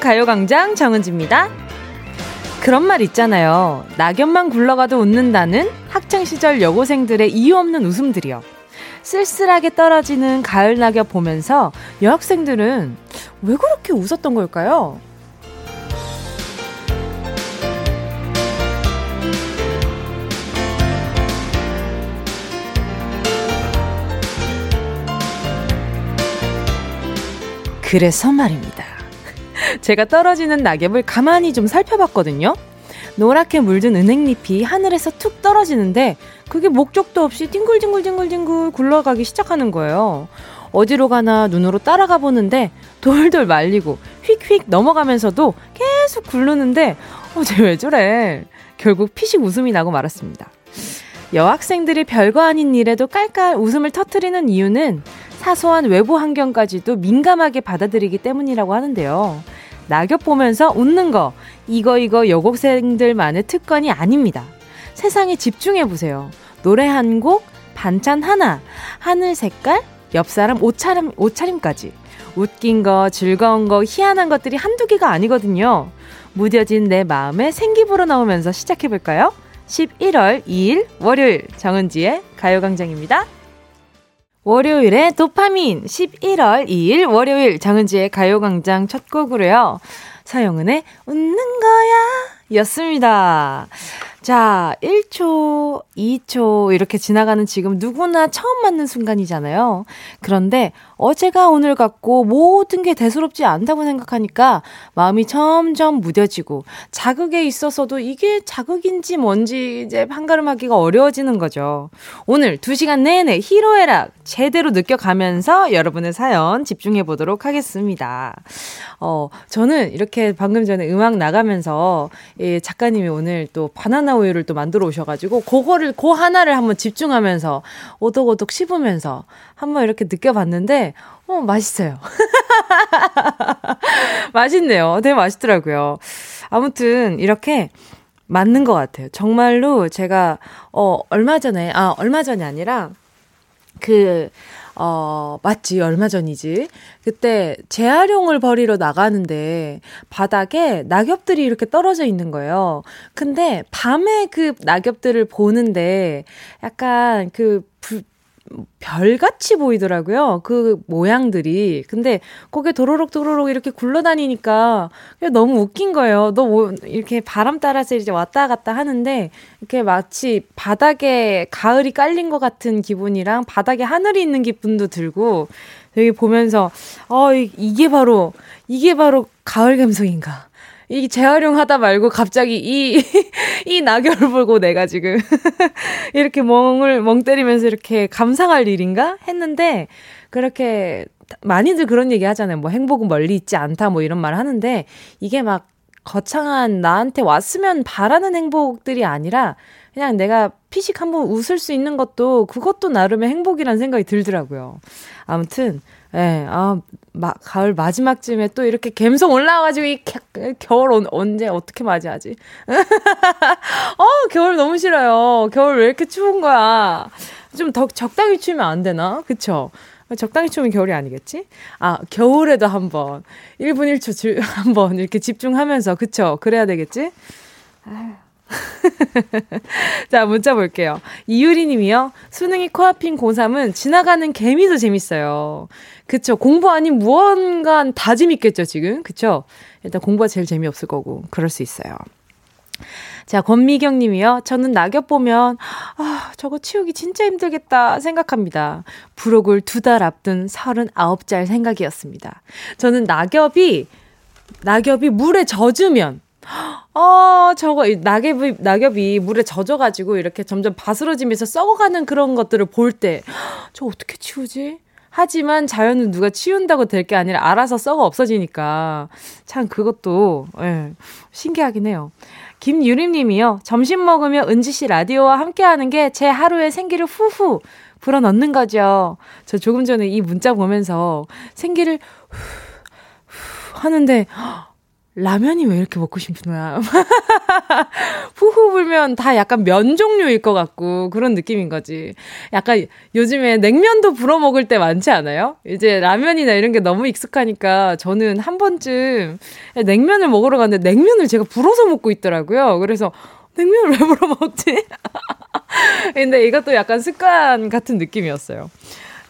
가요광장 정은지입니다. 그런 말 있잖아요. 낙엽만 굴러가도 웃는다는 학창시절 여고생들의 이유 없는 웃음들이요. 쓸쓸하게 떨어지는 가을 낙엽 보면서 여학생들은 왜 그렇게 웃었던 걸까요? 그래서 말입니다. 제가 떨어지는 낙엽을 가만히 좀 살펴봤거든요. 노랗게 물든 은행잎이 하늘에서 툭 떨어지는데 그게 목적도 없이 뒹굴뒹굴뒹굴뒹굴 굴러가기 시작하는 거예요. 어디로 가나 눈으로 따라가 보는데 돌돌 말리고 휙휙 넘어가면서도 계속 굴르는데 어제 왜 저래? 결국 피식 웃음이 나고 말았습니다. 여학생들이 별거 아닌 일에도 깔깔 웃음을 터트리는 이유는 사소한 외부 환경까지도 민감하게 받아들이기 때문이라고 하는데요. 낙엽 보면서 웃는 거, 이거 이거 여고생들만의 특권이 아닙니다. 세상에 집중해 보세요. 노래 한 곡, 반찬 하나, 하늘 색깔, 옆 사람 옷차림, 옷차림까지. 웃긴 거, 즐거운 거, 희한한 것들이 한두 개가 아니거든요. 무뎌진 내 마음에 생기부로 나오면서 시작해 볼까요? 11월 2일 월요일 정은지의 가요광장입니다. 월요일에 도파민 11월 2일 월요일 정은지의 가요광장 첫 곡으로요. 서영은의 웃는 거야 였습니다. 자, 1초, 2초 이렇게 지나가는 지금 누구나 처음 맞는 순간이잖아요. 그런데 어제가 오늘 같고 모든 게 대수롭지 않다고 생각하니까 마음이 점점 무뎌지고 자극에 있어서도 이게 자극인지 뭔지 이제 판가름하기가 어려워지는 거죠. 오늘 2시간 내내 히로에락 제대로 느껴가면서 여러분의 사연 집중해 보도록 하겠습니다. 어, 저는 이렇게 방금 전에 음악 나가면서 예, 작가님이 오늘 또 바나나 우유를 또 만들어 오셔가지고 그거를 그 하나를 한번 집중하면서 오독오독 씹으면서 한번 이렇게 느껴봤는데 어 맛있어요. 맛있네요. 되게 맛있더라고요. 아무튼 이렇게 맞는 것 같아요. 정말로 제가 어 얼마 전에 아 얼마 전이 아니라 그 어, 맞지. 얼마 전이지. 그때 재활용을 버리러 나가는데 바닥에 낙엽들이 이렇게 떨어져 있는 거예요. 근데 밤에 그 낙엽들을 보는데 약간 그 불, 별같이 보이더라고요. 그 모양들이. 근데 거기에 도로록 도로록 이렇게 굴러다니니까 너무 웃긴 거예요. 너뭐 이렇게 바람 따라서 이제 왔다 갔다 하는데 이렇게 마치 바닥에 가을이 깔린 것 같은 기분이랑 바닥에 하늘이 있는 기분도 들고 여기 보면서 어 이게 바로 이게 바로 가을 감성인가. 이 재활용하다 말고 갑자기 이, 이 낙엽을 보고 내가 지금 이렇게 멍을, 멍 때리면서 이렇게 감상할 일인가? 했는데, 그렇게 많이들 그런 얘기 하잖아요. 뭐 행복은 멀리 있지 않다 뭐 이런 말 하는데, 이게 막 거창한 나한테 왔으면 바라는 행복들이 아니라, 그냥 내가 피식 한번 웃을 수 있는 것도 그것도 나름의 행복이란 생각이 들더라고요. 아무튼 예, 아, 마, 가을 마지막쯤에 또 이렇게 갬성 올라와가지고 이 겨, 겨울 온, 언제 어떻게 맞이하지? 어, 겨울 너무 싫어요. 겨울 왜 이렇게 추운 거야? 좀 더 적당히 추면 안 되나? 그쵸? 적당히 추우면 겨울이 아니겠지? 아, 겨울에도 한번 1분 1초 한번 이렇게 집중하면서 그쵸? 그래야 되겠지? 아휴. 자, 문자 볼게요. 이유리 님이요. 수능이 코앞인 고3은 지나가는 개미도 재밌어요. 그쵸. 공부 아닌 무언가 다 재밌겠죠, 지금. 그쵸. 일단 공부가 제일 재미없을 거고, 그럴 수 있어요. 자, 권미경 님이요. 저는 낙엽 보면, 아, 저거 치우기 진짜 힘들겠다 생각합니다. 부록을 두 달 앞둔 39짤 생각이었습니다. 저는 낙엽이, 낙엽이 물에 젖으면, 어, 저거, 낙엽이, 낙엽이 물에 젖어가지고 이렇게 점점 바스러지면서 썩어가는 그런 것들을 볼 때, 저 어떻게 치우지? 하지만 자연은 누가 치운다고 될 게 아니라 알아서 썩어 없어지니까. 참 그것도, 예, 신기하긴 해요. 김유림 님이요. 점심 먹으며 은지 씨 라디오와 함께 하는 게 제 하루의 생기를 후후 불어넣는 거죠. 저 조금 전에 이 문자 보면서 생기를 후, 후 하는데, 라면이 왜 이렇게 먹고 싶나. 후후 불면 다 약간 면 종류일 것 같고 그런 느낌인 거지. 약간 요즘에 냉면도 불어 먹을 때 많지 않아요? 이제 라면이나 이런 게 너무 익숙하니까 저는 한 번쯤 냉면을 먹으러 갔는데 냉면을 제가 불어서 먹고 있더라고요. 그래서 냉면을 왜 불어 먹지? 근데 이것도 약간 습관 같은 느낌이었어요.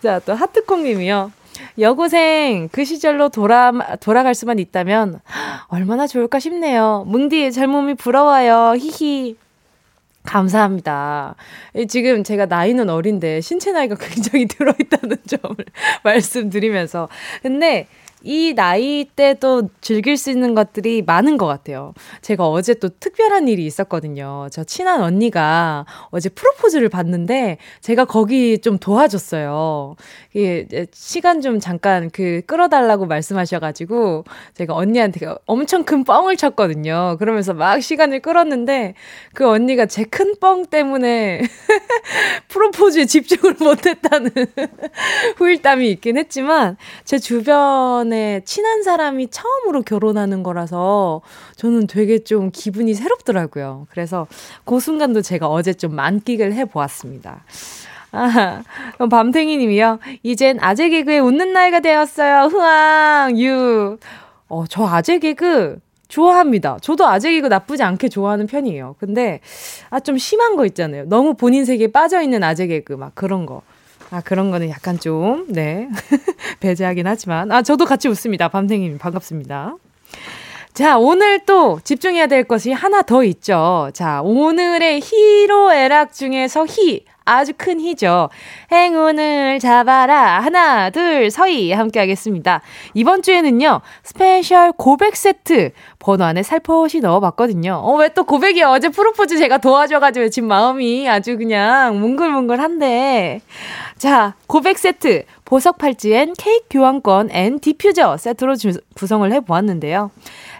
자, 또 하트콩 님이요. 여고생 그 시절로 돌아 돌아갈 수만 있다면 얼마나 좋을까 싶네요. 뭉디 젊음이 부러워요. 히히. 감사합니다. 지금 제가 나이는 어린데 신체 나이가 굉장히 들어있다는 점을 말씀드리면서. 근데 이 나이 때도 즐길 수 있는 것들이 많은 것 같아요. 제가 어제 또 특별한 일이 있었거든요. 저 친한 언니가 어제 프로포즈를 받는데 제가 거기 좀 도와줬어요. 예, 시간 좀 잠깐 그 끌어달라고 말씀하셔가지고 제가 언니한테 엄청 큰 뻥을 쳤거든요. 그러면서 막 시간을 끌었는데 그 언니가 제 큰 뻥 때문에 프로포즈에 집중을 못했다는 후일담이 있긴 했지만 제 주변 에 친한 사람이 처음으로 결혼하는 거라서 저는 되게 좀 기분이 새롭더라고요. 그래서 그 순간도 제가 어제 좀 만끽을 해보았습니다. 아, 밤탱이 님이요. 이젠 아재 개그에 웃는 나이가 되었어요. 흐앙, 유. 어, 저 아재 개그 좋아합니다. 저도 아재 개그 나쁘지 않게 좋아하는 편이에요. 근데, 아, 좀 심한 거 있잖아요. 너무 본인 세계에 빠져있는 아재 개그, 막 그런 거. 아, 그런 거는 약간 좀, 네. 배제하긴 하지만. 아, 저도 같이 웃습니다. 밤탱이님, 반갑습니다. 자, 오늘 또 집중해야 될 것이 하나 더 있죠. 자, 오늘의 히로애락 중에서 히. 아주 큰 희죠. 행운을 잡아라. 하나, 둘, 서희. 함께 하겠습니다. 이번 주에는요, special 고백 세트 번호 안에 살포시 넣어봤거든요. 어, 왜 또 고백이 어제 프로포즈 제가 도와줘가지고 지금 마음이 아주 그냥 뭉글뭉글한데. 자, 고백 세트. 보석 팔찌엔 케이크 교환권 앤 디퓨저 세트로 주, 구성을 해보았는데요.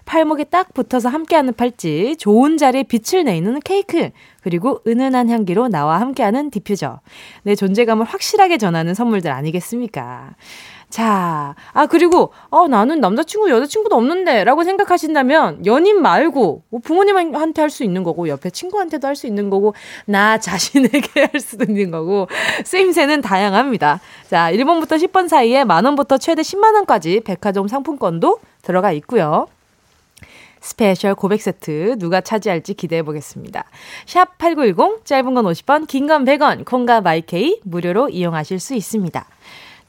팔목에 딱 붙어서 함께하는 팔찌, 좋은 자리에 빛을 내는 케이크, 그리고 은은한 향기로 나와 함께하는 디퓨저. 내 존재감을 확실하게 전하는 선물들 아니겠습니까? 자, 아, 그리고, 어, 나는 남자친구, 여자친구도 없는데, 라고 생각하신다면, 연인 말고, 뭐 부모님한테 할 수 있는 거고, 옆에 친구한테도 할 수 있는 거고, 나 자신에게 할 수도 있는 거고, 쓰임새는 다양합니다. 자, 1번부터 10번 사이에 만원부터 최대 10만원까지 백화점 상품권도 들어가 있고요. special 고백 세트 누가 차지할지 기대해 보겠습니다. 샵 8910 짧은 건 50원, 긴 건 100원, 콩과 my K 무료로 이용하실 수 있습니다.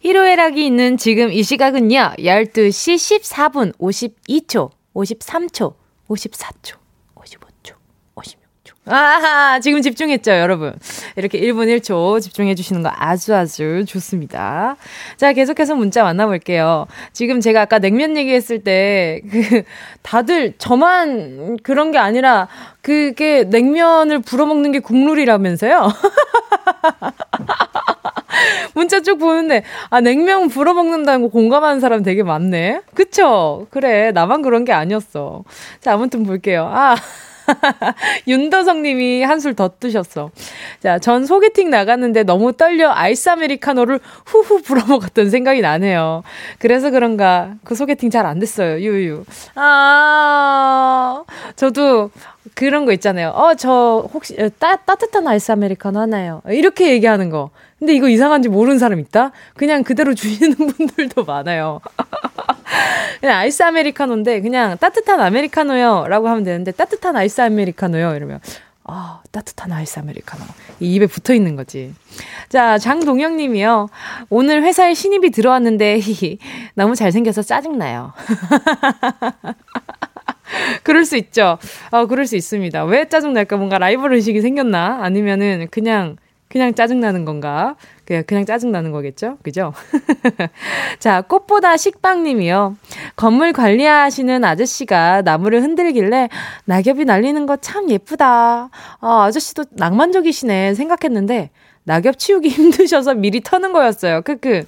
희로애락이 있는 지금 이 시각은요 12시 14분 52초 53초 54초 아하, 지금 집중했죠, 여러분. 이렇게 1분 1초 집중해 주시는 거 아주 아주 좋습니다. 자, 계속해서 문자 만나볼게요. 지금 제가 아까 냉면 얘기했을 때, 그, 다들 저만 그런 게 아니라, 그게 냉면을 불어먹는 게 국룰이라면서요? 문자 쭉 보는데, 아, 냉면 불어 먹는다는 거 공감하는 사람 되게 많네? 그쵸? 그래, 나만 그런 게 아니었어. 자, 아무튼 볼게요. 아. 윤도성 님이 한술 더 뜨셨어. 자, 전 소개팅 나갔는데 너무 떨려 아이스 아메리카노를 후후 불어먹었던 생각이 나네요. 그래서 그런가 그 소개팅 잘 안 됐어요. 유유. 아, 저도 그런 거 있잖아요. 어, 저 혹시 따, 따뜻한 아이스 아메리카노 하나요? 이렇게 얘기하는 거. 근데 이거 이상한지 모르는 사람 있다? 그냥 그대로 주시는 분들도 많아요. 그냥 아이스 아메리카노인데 그냥 따뜻한 아메리카노요 라고 하면 되는데 따뜻한 아이스 아메리카노요 이러면 아, 따뜻한 아이스 아메리카노. 이 입에 붙어 있는 거지. 자, 장동영 님이요. 오늘 회사에 신입이 들어왔는데, 히히, 너무 잘생겨서 짜증나요. 그럴 수 있죠. 아, 그럴 수 있습니다. 왜 짜증날까? 뭔가 라이벌 의식이 생겼나? 아니면은 그냥 그냥 짜증나는 건가? 그냥, 그냥 짜증나는 거겠죠? 그죠? 자, 꽃보다 식빵님이요. 건물 관리하시는 아저씨가 나무를 흔들길래 낙엽이 날리는 거 참 예쁘다. 아, 아저씨도 낭만적이시네 생각했는데 낙엽 치우기 힘드셔서 미리 터는 거였어요. 크크.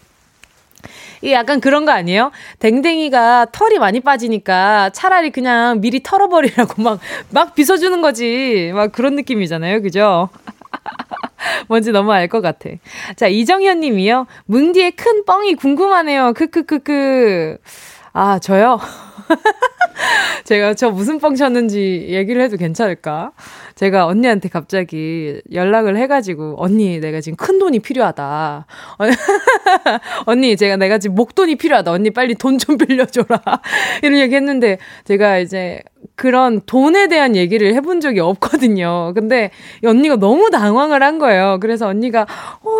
이 약간 그런 거 아니에요? 댕댕이가 털이 많이 빠지니까 차라리 그냥 미리 털어버리라고 막, 막 빗어주는 거지. 막 그런 느낌이잖아요. 그죠? 뭔지 너무 알 것 같아. 자, 이정현 님이요. 뭉디의 큰 뻥이 궁금하네요. 크크크크. 아, 저요? 제가 저 무슨 뻥 쳤는지 얘기를 해도 괜찮을까? 제가 언니한테 갑자기 연락을 해가지고, 언니, 내가 지금 큰 돈이 필요하다. 언니, 제가 내가 지금 목돈이 필요하다. 언니 빨리 돈 좀 빌려줘라. 이런 얘기 했는데, 제가 이제 그런 돈에 대한 얘기를 해본 적이 없거든요. 근데 언니가 너무 당황을 한 거예요. 그래서 언니가, 어,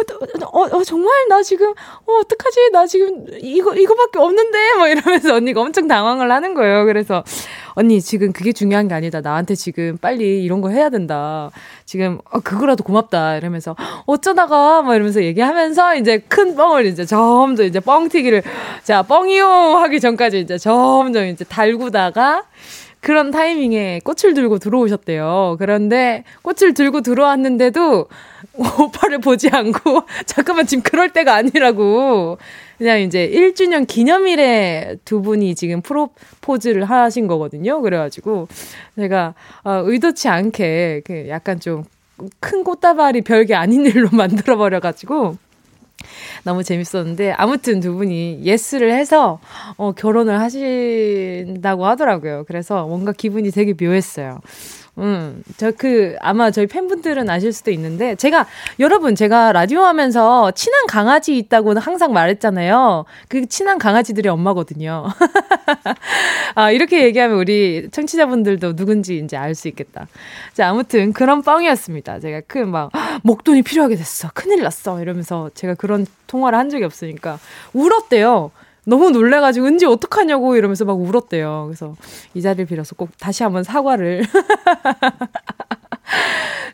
어, 어 정말 나 지금, 어, 어떡하지? 나 지금 이거, 이거밖에 없는데? 뭐 이러면서 언니가 엄청 당황을 하는 거예요. 그래서 언니 지금 그게 중요한 게 아니다. 나한테 지금 빨리 이런 거 해야 된다. 지금 어, 그거라도 고맙다. 이러면서 어쩌다가 뭐 이러면서 얘기하면서 이제 큰 뻥을 이제 점점 이제 뻥튀기를 자 뻥이요 하기 전까지 이제 점점 이제 달구다가 그런 타이밍에 꽃을 들고 들어오셨대요. 그런데 꽃을 들고 들어왔는데도 오빠를 보지 않고 잠깐만 지금 그럴 때가 아니라고 그냥 이제 1주년 기념일에 두 분이 지금 프로포즈를 하신 거거든요. 그래가지고 제가 어, 의도치 않게 그 약간 좀 큰 꽃다발이 별게 아닌 일로 만들어버려가지고 너무 재밌었는데 아무튼 두 분이 예스를 해서 어, 결혼을 하신다고 하더라고요. 그래서 뭔가 기분이 되게 묘했어요. 음, 저 그, 아마 저희 팬분들은 아실 수도 있는데, 제가, 여러분, 제가 라디오 하면서 친한 강아지 있다고는 항상 말했잖아요. 그 친한 강아지들이 엄마거든요. 아, 이렇게 얘기하면 우리 청취자분들도 누군지 이제 알 수 있겠다. 자, 아무튼 그런 뻥이었습니다. 제가 그 막, 목돈이 필요하게 됐어. 큰일 났어. 이러면서 제가 그런 통화를 한 적이 없으니까 울었대요. 너무 놀래가지고 은지 어떡하냐고 이러면서 막 울었대요. 그래서 이 자리를 빌어서 꼭 다시 한번 사과를.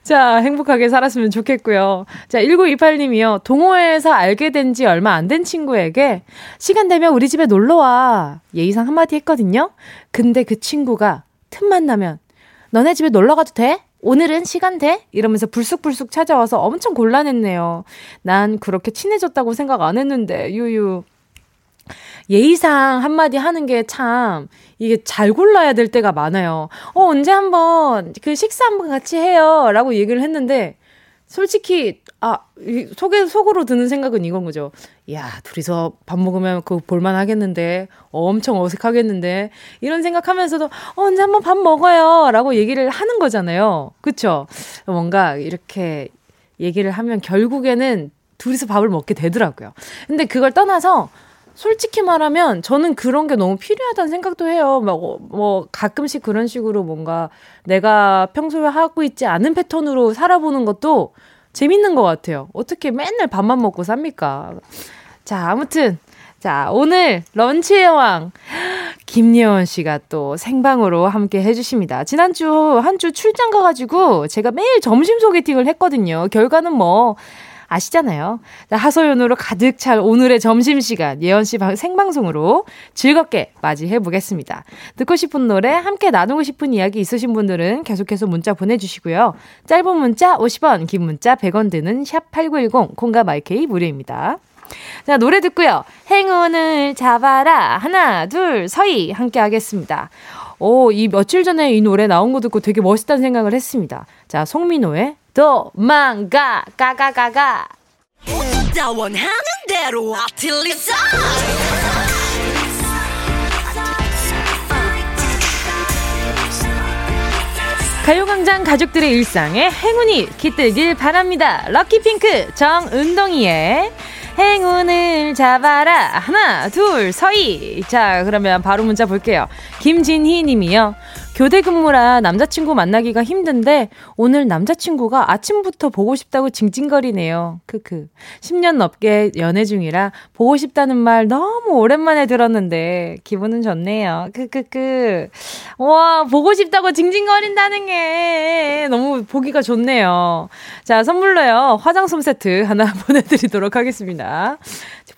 자, 행복하게 살았으면 좋겠고요. 자, 1928님이요. 동호회에서 알게 된 지 얼마 안 된 친구에게 시간 되면 우리 집에 놀러 와. 예의상 한마디 했거든요. 근데 그 친구가 틈만 나면 너네 집에 놀러 가도 돼? 오늘은 시간 돼? 이러면서 불쑥불쑥 찾아와서 엄청 곤란했네요. 난 그렇게 친해졌다고 생각 안 했는데, 유유. 예의상 한마디 하는 게 참 이게 잘 골라야 될 때가 많아요. 어, 언제 한번 그 식사 한번 같이 해요. 라고 얘기를 했는데 솔직히 아, 속에 속으로 드는 생각은 이건 거죠. 야, 둘이서 밥 먹으면 그거 볼만 하겠는데. 엄청 어색하겠는데. 이런 생각하면서도 어, 언제 한번 밥 먹어요. 라고 얘기를 하는 거잖아요. 그쵸? 뭔가 이렇게 얘기를 하면 결국에는 둘이서 밥을 먹게 되더라고요. 근데 그걸 떠나서 솔직히 말하면 저는 그런 게 너무 필요하다는 생각도 해요. 막, 어, 뭐, 가끔씩 그런 식으로 뭔가 내가 평소에 하고 있지 않은 패턴으로 살아보는 것도 재밌는 것 같아요. 어떻게 맨날 밥만 먹고 삽니까? 자, 아무튼. 자, 오늘 런치의 왕. 김예원 씨가 또 생방으로 함께 해주십니다. 지난주 한 주 출장 가가지고 제가 매일 점심 소개팅을 했거든요. 결과는 뭐 아시잖아요. 하소연으로 가득 찰 오늘의 점심시간 예언씨 생방송으로 즐겁게 맞이해 보겠습니다. 듣고 싶은 노래, 함께 나누고 싶은 이야기 있으신 분들은 계속해서 문자 보내주시고요. 짧은 문자 50원, 긴 문자 100원 드는 샵 8910, 콩과 마이케이 무료입니다. 자, 노래 듣고요. 행운을 잡아라. 하나, 둘, 서희. 함께 하겠습니다. 오, 이 며칠 전에 이 노래 나온 거 듣고 되게 멋있다는 생각을 했습니다. 자, 송민호의 도망가 가가가가 나 원하는 대로 아틀리사 가요광장 가족들의 일상에 행운이 깃들길 바랍니다. 럭키핑크 정은동이의 행운을 잡아라. 하나, 둘, 서희. 자, 그러면 바로 문자 볼게요. 김진희 님이요. 교대 근무라 남자친구 만나기가 힘든데 오늘 남자친구가 아침부터 보고 싶다고 징징거리네요. 크크. 10년 넘게 연애 중이라 보고 싶다는 말 너무 오랜만에 들었는데 기분은 좋네요. 크크크. 와, 보고 싶다고 징징거린다는 게 너무 보기가 좋네요. 자, 선물로요. 화장솜 세트 하나 보내드리도록 하겠습니다.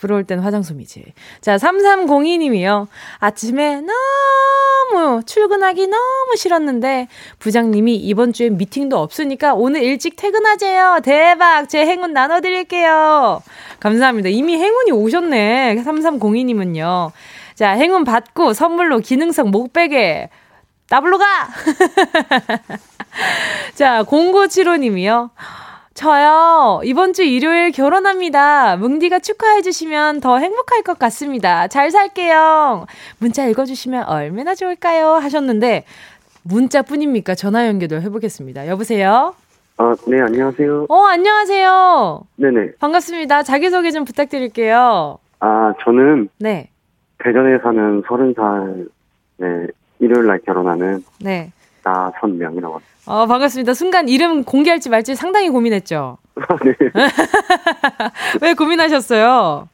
부러울 땐 화장솜이지. 자, 3302님이요. 아침에 너무 출근하기 너무 싫었는데 부장님이 이번 주에 미팅도 없으니까 오늘 일찍 퇴근하재요. 대박! 제 행운 나눠 드릴게요. 감사합니다. 이미 행운이 오셨네. 3302님은요. 자, 행운 받고 선물로 기능성 목베개 따블로 가! 자, 0975님이요. 저요, 이번 주 일요일 결혼합니다. 뭉디가 축하해주시면 더 행복할 것 같습니다. 잘 살게요. 문자 읽어주시면 얼마나 좋을까요? 하셨는데, 문자 뿐입니까? 전화 연결을 해보겠습니다. 여보세요? 아, 네, 안녕하세요. 어, 안녕하세요. 네네. 반갑습니다. 자기소개 좀 부탁드릴게요. 아, 저는. 네. 대전에 사는 서른 살, 네, 일요일 날 결혼하는. 네. 나선명이라고 합니다. 어, 반갑습니다. 순간 이름 공개할지 말지 상당히 고민했죠? 네. 왜 고민하셨어요?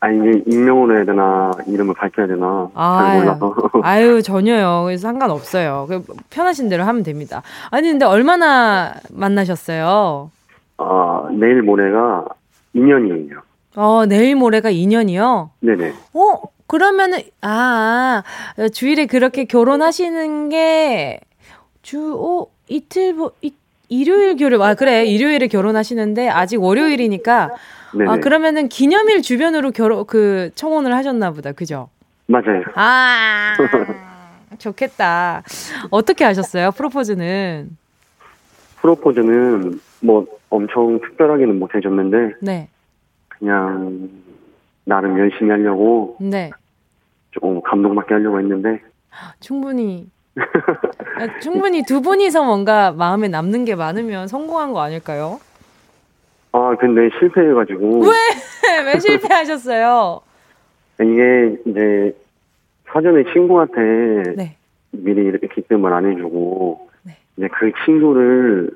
아니, 이게 익명으로 해야 되나, 이름을 밝혀야 되나, 아, 잘 몰라서. 아유, 전혀요. 그래서 상관없어요. 편하신 대로 하면 됩니다. 아니, 근데 얼마나 만나셨어요? 아, 내일 모레가 2년이에요. 어, 내일 모레가 2년이요? 네네. 어, 그러면은, 아, 아, 주일에 그렇게 결혼하시는 게, 주, 어, 이틀, 이, 일요일 결혼, 아, 그래. 일요일에 결혼하시는데, 아직 월요일이니까, 네네. 아, 그러면은 기념일 주변으로 결혼, 그, 청혼을 하셨나 보다. 그죠? 맞아요. 아, 좋겠다. 어떻게 하셨어요? 프로포즈는? 프로포즈는 뭐 엄청 특별하게는 못 해줬는데, 네. 그냥 나름 열심히 하려고 네. 조금 감동받게 하려고 했는데 충분히 아, 충분히 두 분이서 뭔가 마음에 남는 게 많으면 성공한 거 아닐까요? 아 근데 실패해가지고 왜? 왜 실패하셨어요? 이게 이제 사전에 친구한테 네. 미리 이렇게 기뜸을 안 해주고 네. 이제 그 친구를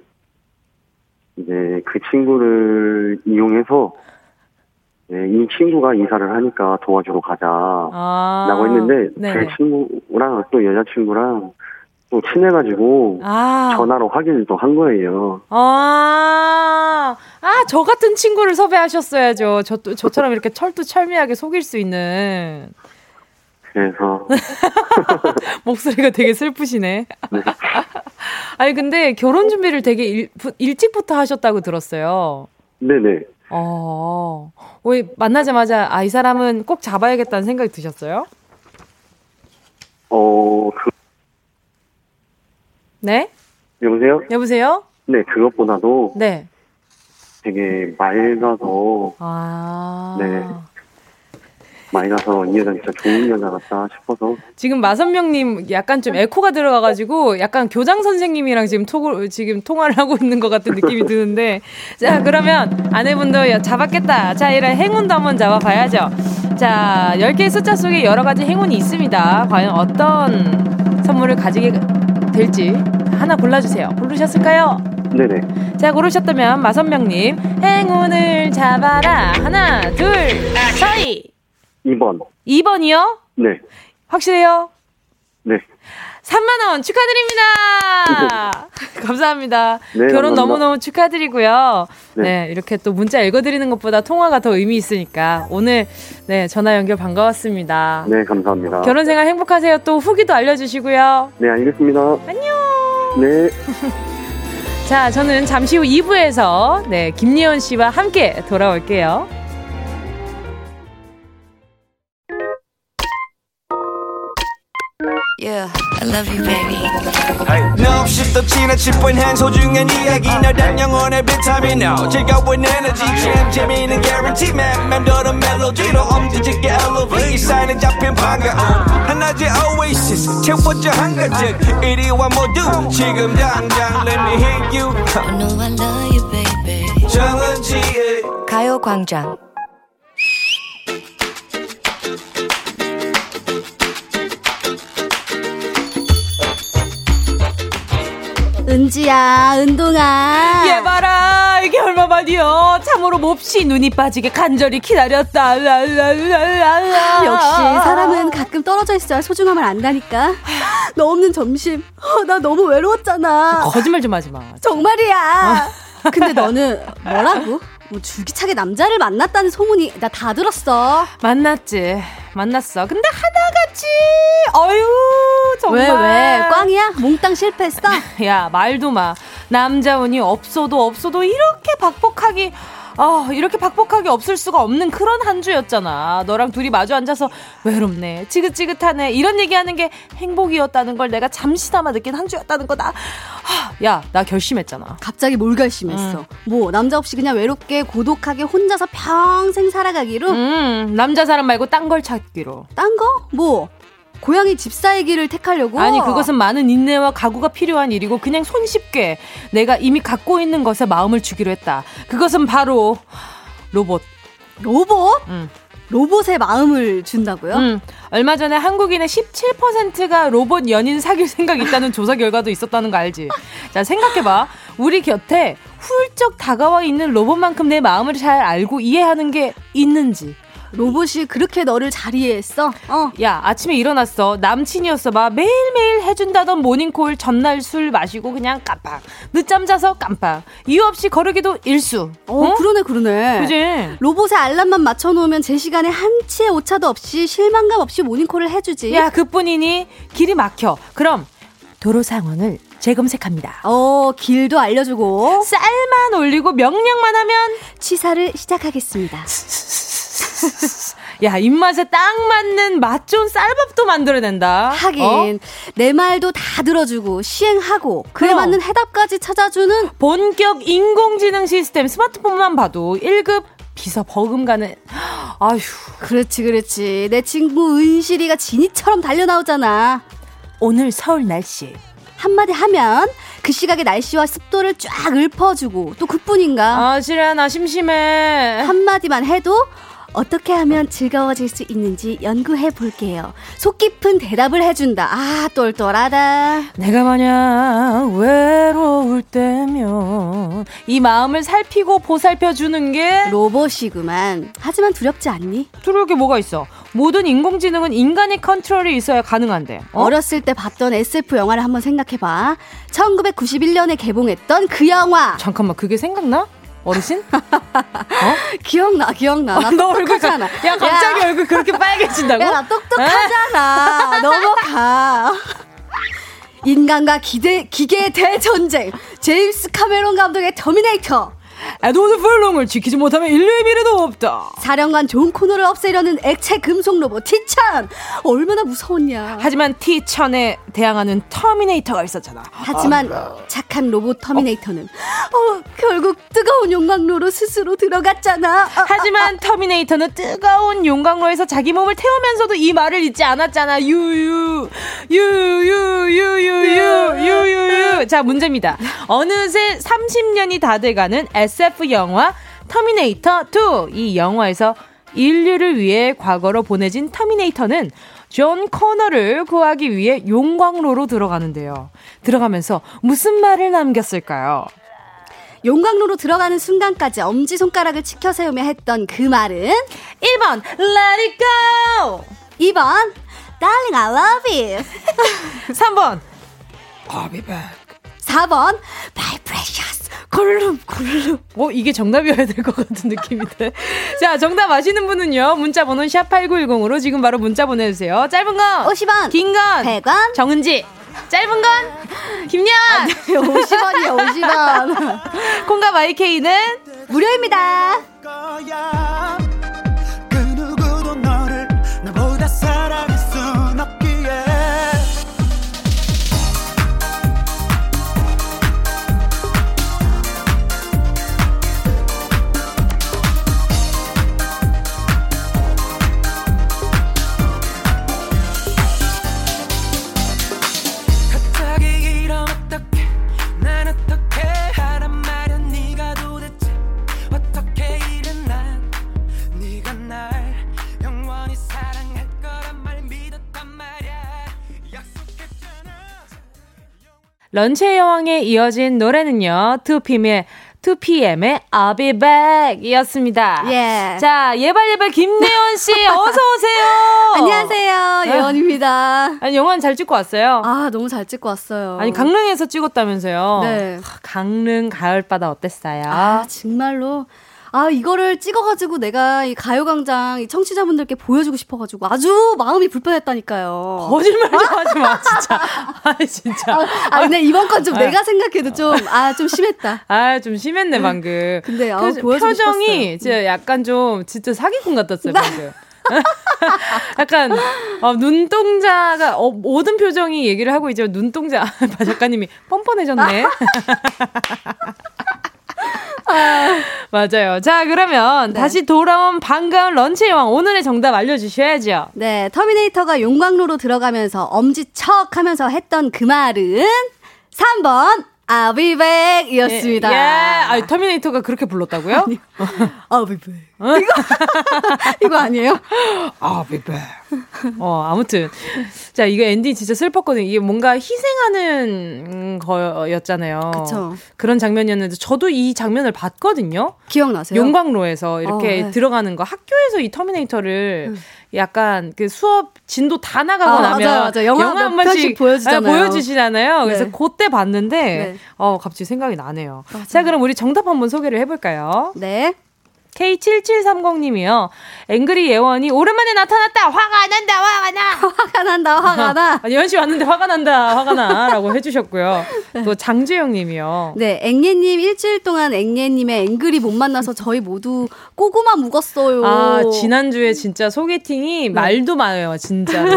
이제 그 친구를 이용해서 네, 이 친구가 이사를 하니까 도와주러 가자라고 아, 했는데 네. 제 친구랑 또 여자친구랑 또 친해가지고 아. 전화로 확인을 또 한 거예요. 아, 아, 저 같은 친구를 섭외하셨어야죠. 저, 저처럼 이렇게 철두철미하게 속일 수 있는. 그래서. 목소리가 되게 슬프시네. 네. 아니, 근데 결혼 준비를 되게 일, 일찍부터 하셨다고 들었어요. 네네. 어, 왜 만나자마자 아, 이 사람은 꼭 잡아야겠다는 생각이 드셨어요? 어, 그. 네? 여보세요? 여보세요? 네, 그것보다도. 네. 되게 맑아서. 아. 네. 많이 나서 이 여자 진짜 좋은 여자 같다 싶어서. 지금 마선명님 약간 좀 에코가 들어가가지고 약간 교장 선생님이랑 지금 톡을 지금 통화를 하고 있는 것 같은 느낌이 드는데. 자 그러면 아내분도 잡았겠다. 자 이런 행운도 한번 잡아봐야죠. 자 10개의 숫자 속에 여러 가지 행운이 있습니다. 과연 어떤 선물을 가지게 될지 하나 골라주세요. 고르셨을까요? 네네. 자 고르셨다면 마선명님 행운을 잡아라. 하나 둘 서희 2번. 2번이요? 네. 확실해요? 네. 3만 원 축하드립니다! 감사합니다. 네, 결혼 감사합니다. 너무너무 축하드리고요. 네. 네. 이렇게 또 문자 읽어 드리는 것보다 통화가 더 의미 있으니까 오늘 네, 전화 연결 반가웠습니다. 네, 감사합니다. 결혼 생활 행복하세요. 또 후기도 알려 주시고요. 네, 알겠습니다. 안녕! 네. 자, 저는 잠시 후 2부에서 네, 김리원 씨와 함께 돌아올게요. Yeah, I love you, baby. No, shift the china chip when hands hold you and yagi. No, that young on every time you know. Check out with energy, jam, Jimmy, and guarantee, man. Man, do the melody, no, um, did you get elevate? Sign and jump in panga. And I just oasis, check what your hunger check. 81 more do, 지금 당장, let me hit you. I know I love you, baby. 정은지의 가요광장 은지야, 은동아. 얘 봐라, 이게 얼마만이요. 참으로 몹시 눈이 빠지게 간절히 기다렸다. 역시 사람은 가끔 떨어져 있어야 소중함을 안다니까. 너 없는 점심. 어, 나 너무 외로웠잖아. 거짓말 좀 하지 마. 정말이야. 어. 근데 너는 뭐라고? 뭐 줄기차게 남자를 만났다는 소문이 나 다 들었어. 만났지. 만났어. 근데 하나같이 어유 정말 왜 왜? 꽝이야? 몽땅 실패했어? 야 말도 마. 남자 운이 없어도 없어도 이렇게 박복하기 아, 이렇게 박복하게 없을 수가 없는 그런 한 주였잖아. 너랑 둘이 마주 앉아서 외롭네, 지긋지긋하네, 이런 얘기하는 게 행복이었다는 걸 내가 잠시나마 느낀 한 주였다는 거다. 야, 나 결심했잖아. 갑자기 뭘 결심했어? 음. 뭐, 남자 없이 그냥 외롭게, 고독하게 혼자서 평생 살아가기로? 음, 남자 사람 말고 딴 걸 찾기로. 딴 거? 뭐? 고양이 집사의 길을 택하려고? 아니 그것은 많은 인내와 각오가 필요한 일이고 그냥 손쉽게 내가 이미 갖고 있는 것에 마음을 주기로 했다. 그것은 바로 로봇. 로봇? 응. 로봇의 마음을 준다고요? 응. 얼마 전에 한국인의 17%가 로봇 연인 사귈 생각 있다는 조사 결과도 있었다는 거 알지? 자, 생각해봐. 우리 곁에 훌쩍 다가와 있는 로봇만큼 내 마음을 잘 알고 이해하는 게 있는지. 로봇이 그렇게 너를 잘 이해했어? 어. 야, 아침에 일어났어. 남친이었어. 봐. 매일매일 해준다던 모닝콜 전날 술 마시고 그냥 깜빡. 늦잠 자서 깜빡. 이유 없이 거르기도 일수. 어, 어? 그러네, 그러네. 그지? 로봇에 알람만 맞춰놓으면 제 시간에 한치의 오차도 없이 실망감 없이 모닝콜을 해주지. 야, 그뿐이니 길이 막혀. 그럼 도로 상황을 재검색합니다. 어, 길도 알려주고 쌀만 올리고 명령만 하면 취사를 시작하겠습니다. 야, 입맛에 딱 맞는 맛 좋은 쌀밥도 만들어낸다. 하긴, 어? 내 말도 다 들어주고, 시행하고, 그에. 맞는 해답까지 찾아주는 본격 인공지능 시스템 스마트폰만 봐도 1급 비서 버금가는, 아휴. 그렇지, 그렇지. 내 친구 은실이가 지니처럼 달려 나오잖아. 오늘 서울 날씨. 한마디 하면 그 시각의 날씨와 습도를 쫙 읊어주고 또 그뿐인가? 아, 싫어. 나 심심해. 한마디만 해도 어떻게 하면 즐거워질 수 있는지 연구해 볼게요. 속 깊은 대답을 해준다. 아, 똘똘하다. 내가 만약 외로울 때면 이 마음을 살피고 보살펴주는 게 로봇이구만. 하지만 두렵지 않니? 두려울 게 뭐가 있어? 모든 인공지능은 인간의 컨트롤이 있어야 가능한데. 어? 렸을 때 봤던 SF 영화를 한번 생각해봐. 1991년에 개봉했던 그 영화. 잠깐만, 그게 생각나? 어르신? 어? 기억나, 기억나. 나 어, 너 얼굴 가, 야, 갑자기 야. 얼굴 그렇게 빨개진다고? 야, 나 똑똑하잖아. 넘어가. 인간과 기대, 기계의 대전쟁. 제임스 카메론 감독의 터미네이터. 에드워드 펄롱을 지키지 못하면 인류의 미래도 없다. 사령관 존 코너를 없애려는 액체 금속 로봇 티천 얼마나 무서웠냐. 하지만 티천에 대항하는 터미네이터가 있었잖아. 하지만 아, 착한 로봇 터미네이터는 어? 어, 결국 뜨거운 용광로로 스스로 들어갔잖아. 어, 하지만 어, 터미네이터는 뜨거운 용광로에서 자기 몸을 태우면서도 이 말을 잊지 않았잖아. 유유 유유 유유유유유유. 유유. 자 문제입니다. 어느새 30년이 다 돼가는 SF 영화 터미네이터 2. 이 영화에서 인류를 위해 과거로 보내진 터미네이터는 존 코너를 구하기 위해 용광로로 들어가는데요. 들어가면서 무슨 말을 남겼을까요? 용광로로 들어가는 순간까지 엄지손가락을 치켜 세우며 했던 그 말은 1번 Let it go 2번 Darling I love you 3번 I'll be back 4번 My precious 골룸, 골룸. 어, 이게 정답이어야 될 것 같은 느낌인데. 자, 정답 아시는 분은요, 문자 번호 샵8910으로 지금 바로 문자 보내주세요. 짧은 건 50원, 긴 건 100원, 정은지. 짧은 건 김연! 아, 네, 50원이요, 50원. 콩과 마이케이는 무료입니다. 런치의 여왕에 이어진 노래는요, 2PM의 2PM의 I'll be back 이었습니다. 예. 자, 예발예발 김내원 씨, 어서오세요. 안녕하세요. 네. 예원입니다. 아니, 영화는 잘 찍고 왔어요? 아, 너무 잘 찍고 왔어요. 아니, 강릉에서 찍었다면서요? 네. 강릉 가을바다 어땠어요? 아, 정말로. 아, 이거를 찍어가지고 내가 이 가요광장 이 청취자분들께 보여주고 싶어가지고 아주 마음이 불편했다니까요. 거짓말 좀 하지 마, 진짜. 아, 진짜. 아, 아 근데 이번 건좀 아. 내가 생각해도 좀, 아, 좀 심했다. 아, 좀 심했네, 방금. 근데, 아, 표, 표정이 진짜 약간 좀, 진짜 사기꾼 같았어요, 방금. 약간 어, 눈동자가 어, 모든 표정이 얘기를 하고 있죠. 눈동자 박 작가님이 뻔뻔해졌네. 아, 맞아요. 자, 그러면 네. 다시 돌아온 반가운 런치의 왕 오늘의 정답 알려주셔야죠. 네, 터미네이터가 용광로로 들어가면서 엄지척 하면서 했던 그 말은 3번 I'll be back 이었습니다. 예, 예. 아, 터미네이터가 그렇게 불렀다고요? I'll be back. 어? 이거, 이거 아니에요? I'll be back. 어, 아무튼. 자, 이거 엔딩 진짜 슬펐거든요. 이게 뭔가 희생하는 거였잖아요. 그쵸. 그런 장면이었는데, 저도 이 장면을 봤거든요. 기억나세요? 용광로에서 이렇게 어, 네. 들어가는 거. 학교에서 이 터미네이터를 음. 약간 그 수업 진도 다 나가고 아, 나면 맞아, 맞아. 영화, 영화 한 번씩 보여주잖아요. 보여주시잖아요. 그래서 네. 그때 봤는데 네. 어 갑자기 생각이 나네요. 맞아. 자 그럼 우리 정답 한번 소개를 해볼까요? 네. K7730님이요. 앵그리 예원이 오랜만에 나타났다. 화가 난다. 화가 나. 화가 난다. 화가 나. 아, 예원 씨 왔는데 화가 난다. 화가 나라고 해 주셨고요. 또 장주영님이요. 네, 앵예 님 일주일 동안 앵예 님의 앵그리 못 만나서 저희 모두 꼬구마 묵었어요. 아 지난주에 진짜 소개팅이 네. 말도 많아요. 진짜로.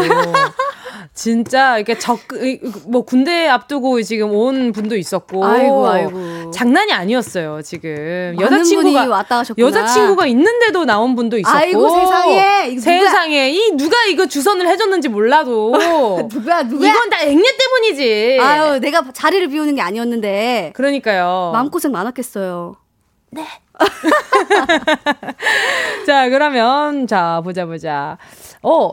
진짜 이렇게 적뭐 군대 앞두고 지금 온 분도 있었고 아이고 아이고. 장난이 아니었어요 지금. 여자친구가 왔다 가셨구나. 여자친구가 있는데도 나온 분도 있었고 아이고 세상에. 세상에. 이 누가 이거 주선을 해줬는지 몰라도. 누가 누가? 이건 다 앵례 때문이지. 아유 내가 자리를 비우는 게 아니었는데. 그러니까요. 마음고생 많았겠어요. 네. 자, 그러면, 자, 보자, 보자. 어,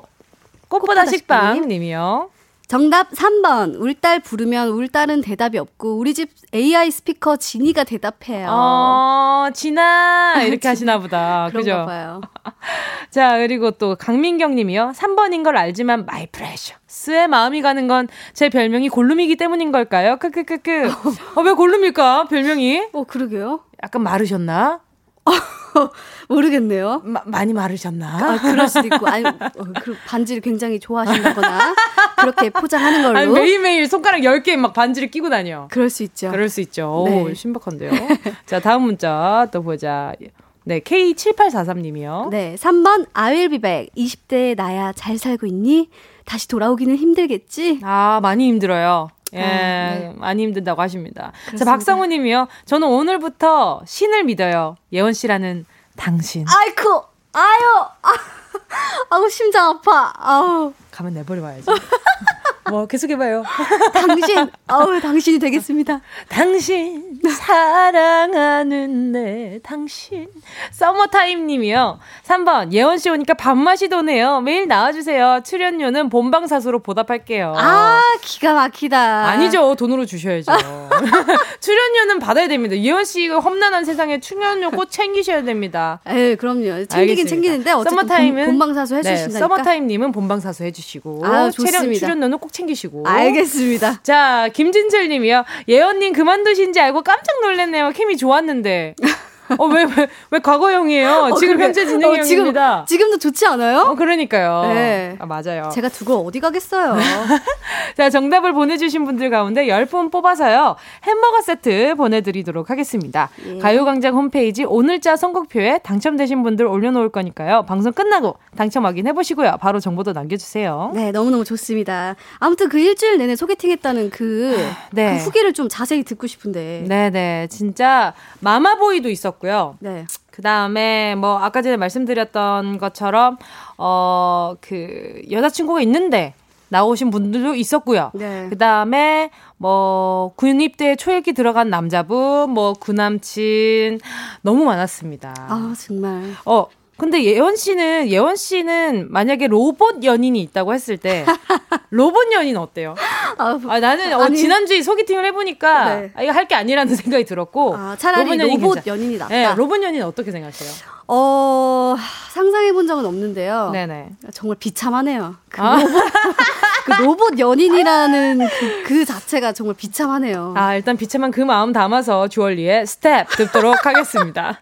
꽃보다 식빵 님이요. 정답 3번. 울딸 부르면 울딸은 대답이 없고 우리 집 AI 스피커 지니가 대답해요. 어, 지니야 이렇게 하시나 보다. 그죠? 봐요. 자, 그리고 또 강민경 님이요. 3번인 걸 알지만 my precious의 마음이 가는 건 제 별명이 골룸이기 때문인 걸까요? 크크크크. 어, 왜 골룸일까? 별명이? 어, 그러게요. 약간 마르셨나? 모르겠네요. 마, 많이 마르셨나? 아, 그럴 수도 있고. 아니, 어, 그 반지를 굉장히 좋아하신다거나 그렇게 포장하는 걸로. 아니, 매일매일 손가락 10개 막 반지를 끼고 다녀. 그럴 수 있죠. 그럴 수 있죠. 네. 오, 신박한데요. 자, 다음 문자 또 보자. 네, K7843님이요. 네, 3번 아윌비백 20대 나야 잘 살고 있니? 다시 돌아오기는 힘들겠지? 아, 많이 힘들어요. 예, 아, 네. 많이 힘든다고 하십니다. 그렇습니다. 자, 박성우 님이요. 저는 오늘부터 신을 믿어요. 예원 씨라는 당신. 아이쿠! 아유! 아, 아우, 심장 아파. 아우. 가면 내버려 봐야지. 뭐 계속 해봐요. 당신, 어우, 당신이 되겠습니다. 당신, 사랑하는 내 당신. 서머타임 님이요. 3번, 예원 씨 오니까 밥맛이 도네요. 매일 나와주세요. 출연료는 본방사수로 보답할게요. 아, 기가 막히다. 아니죠. 돈으로 주셔야죠. 출연료는 받아야 됩니다. 예원씨 험난한 세상에 출연료 꼭 챙기셔야 됩니다. 에 그럼요. 챙기긴 알겠습니다. 챙기는데 어쨌든 서머타임은 본방사수 해주신다니까. 네, 서머타임님은 본방사수 해주시고. 아, 좋습니다. 출연료는 꼭 챙기시고. 알겠습니다. 자, 김진철 님이요. 예언님 그만두신지 알고 깜짝 놀랐네요. 케미 좋았는데. 어, 왜, 왜, 왜 과거형이에요? 어, 지금 그래. 현재 진행형입니다. 어, 지금, 도 좋지 않아요? 어, 그러니까요. 네. 아, 맞아요. 제가 두고 어디 가겠어요. 자, 정답을 보내주신 분들 가운데 10분 뽑아서요. 햄버거 세트 보내드리도록 하겠습니다. 예. 가요광장 홈페이지 오늘자 선곡표에 당첨되신 분들 올려놓을 거니까요. 방송 끝나고 당첨 확인해보시고요. 바로 정보도 남겨주세요. 네, 너무너무 좋습니다. 아무튼 그 일주일 내내 소개팅 했다는 그, 네. 그 후기를 좀 자세히 듣고 싶은데. 네네. 진짜 마마보이도 있었고 있었고요. 네. 그 다음에 뭐 아까 전에 말씀드렸던 것처럼 어 그 여자친구가 있는데 나오신 분들도 있었고요. 네. 그 다음에 뭐 군입대 초읽기 들어간 남자분, 뭐 구남친 너무 많았습니다. 아 정말. 어 근데 예원 씨는 예원 씨는 만약에 로봇 연인이 있다고 했을 때 로봇 연인 어때요? 아, 아 나는 어, 지난주에 소개팅을 해보니까 네. 아, 이거 할 게 아니라는 생각이 들었고 아, 차라리 로봇, 연인 로봇 연인이 낫다. 네, 로봇 연인 어떻게 생각하세요? 어 상상해 본 적은 없는데요. 네네. 정말 비참하네요. 그, 아? 로봇, 그 로봇 연인이라는 그, 그, 자체가 정말 비참하네요. 아 일단 비참한 그 마음 담아서 주얼리의 스텝 듣도록 하겠습니다.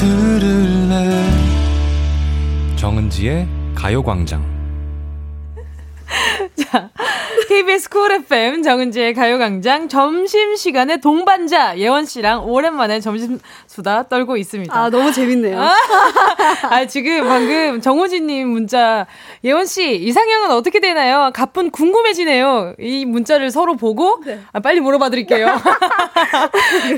들을래? 정은지의 가요광장. 자, KBS 쿨 FM 정은지의 가요광장 점심시간에 동반자 예원씨랑 오랜만에 점심 수다 떨고 있습니다. 아, 너무 재밌네요. 아, 지금 방금 정우진님 문자, 예원씨, 이상형은 어떻게 되나요? 가쁜 궁금해지네요. 이 문자를 서로 보고, 네. 아, 빨리 물어봐 드릴게요.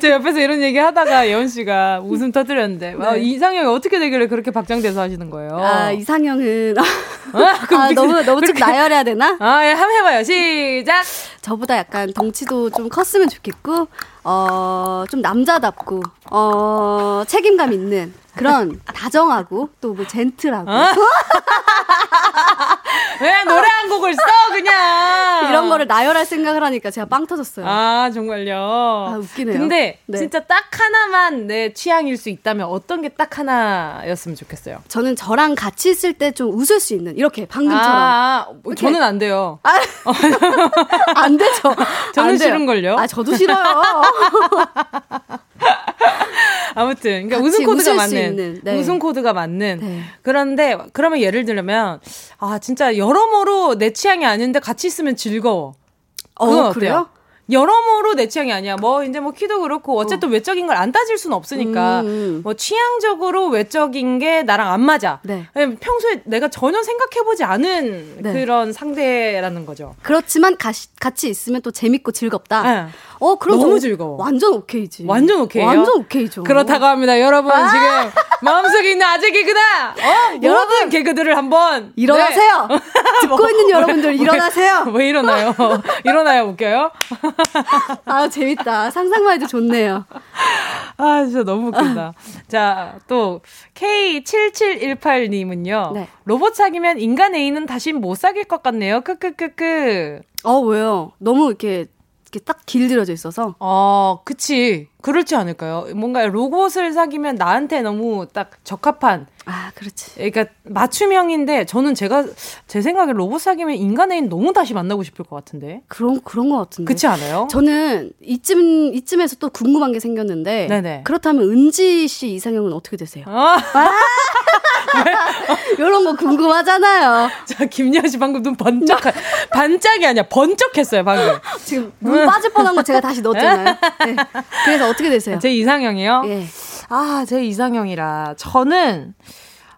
제 옆에서 이런 얘기 하다가 예원씨가 웃음 터뜨렸는데, 네. 아, 이상형이 어떻게 되길래 그렇게 박장대소 하시는 거예요? 아, 이상형은. 아, 너무, 너무 좀 나열해야 되나? 아, 예, 한번 해봐요. 시작! 저보다 약간 덩치도 좀 컸으면 좋겠고, 어, 좀 남자답고, 어, 책임감 있는 그런 다정하고 또 뭐 젠틀하고. 어? 왜 노래 한 곡을 써 그냥 이런 거를 나열할 생각을 하니까 제가 빵 터졌어요. 아 정말요. 아 웃기네요. 근데 네. 진짜 딱 하나만 내 취향일 수 있다면 어떤 게 딱 하나였으면 좋겠어요. 저는 저랑 같이 있을 때 좀 웃을 수 있는 이렇게 방금처럼. 아, 뭐 저는 안 돼요. 아, 안 되죠. 저는 싫은 걸요. 아 저도 싫어요. 아무튼 그러니까 웃음 코드가 맞는 네. 웃음 코드가 맞는 네. 그런데 그러면 예를 들면 아 진짜 여러모로 내 취향이 아닌데 같이 있으면 즐거워. 어, 그건 어, 그래요? 여러모로 내 취향이 아니야. 뭐 이제 뭐 키도 그렇고 어쨌든 어. 외적인 걸 안 따질 수는 없으니까 음, 음. 뭐 취향적으로 외적인 게 나랑 안 맞아. 네. 평소에 내가 전혀 생각해보지 않은 네. 그런 상대라는 거죠. 그렇지만 가시, 같이 있으면 또 재밌고 즐겁다. 네. 어, 그럼 너무 즐거워. 완전 오케이지. 완전 오케이요. 완전 오케이죠. 그렇다고 합니다. 여러분 아~ 지금 마음속에 있는 아재 개그다. 어, 여러분 개그들을 한번 일어나세요. 네. 듣고 있는 여러분들 일어나세요. 왜, 왜 일어나요? 일어나요 웃겨요? 아 재밌다. 상상만 해도 좋네요. 아 진짜 너무 웃긴다. 자 또 K7718님은요. 네. 로봇 사귀면 인간 애인은 다시 못 사귈 것 같네요. 크크크크. 어 왜요? 너무 이렇게 이렇게 딱 길들여져 있어서. 어, 그치. 그렇지 않을까요? 뭔가 로봇을 사귀면 나한테 너무 딱 적합한. 아, 그렇지. 그러니까 맞춤형인데 저는 제가 제 생각에 로봇 사귀면 인간 애인 너무 다시 만나고 싶을 것 같은데. 그런 그런 것 같은데. 그렇지 않아요? 저는 이쯤 이쯤에서 또 궁금한 게 생겼는데. 네네. 그렇다면 은지 씨 이상형은 어떻게 되세요? 아. 이런 거 궁금하잖아요. 자, 김여아 씨 방금 눈 번쩍, 반짝이 아니야. 번쩍했어요, 방금. 지금 눈 빠질 뻔한 거 제가 다시 넣었잖아요. 네. 그래서 어떻게 되세요? 제 이상형이요? 예. 아, 제 이상형이라. 저는,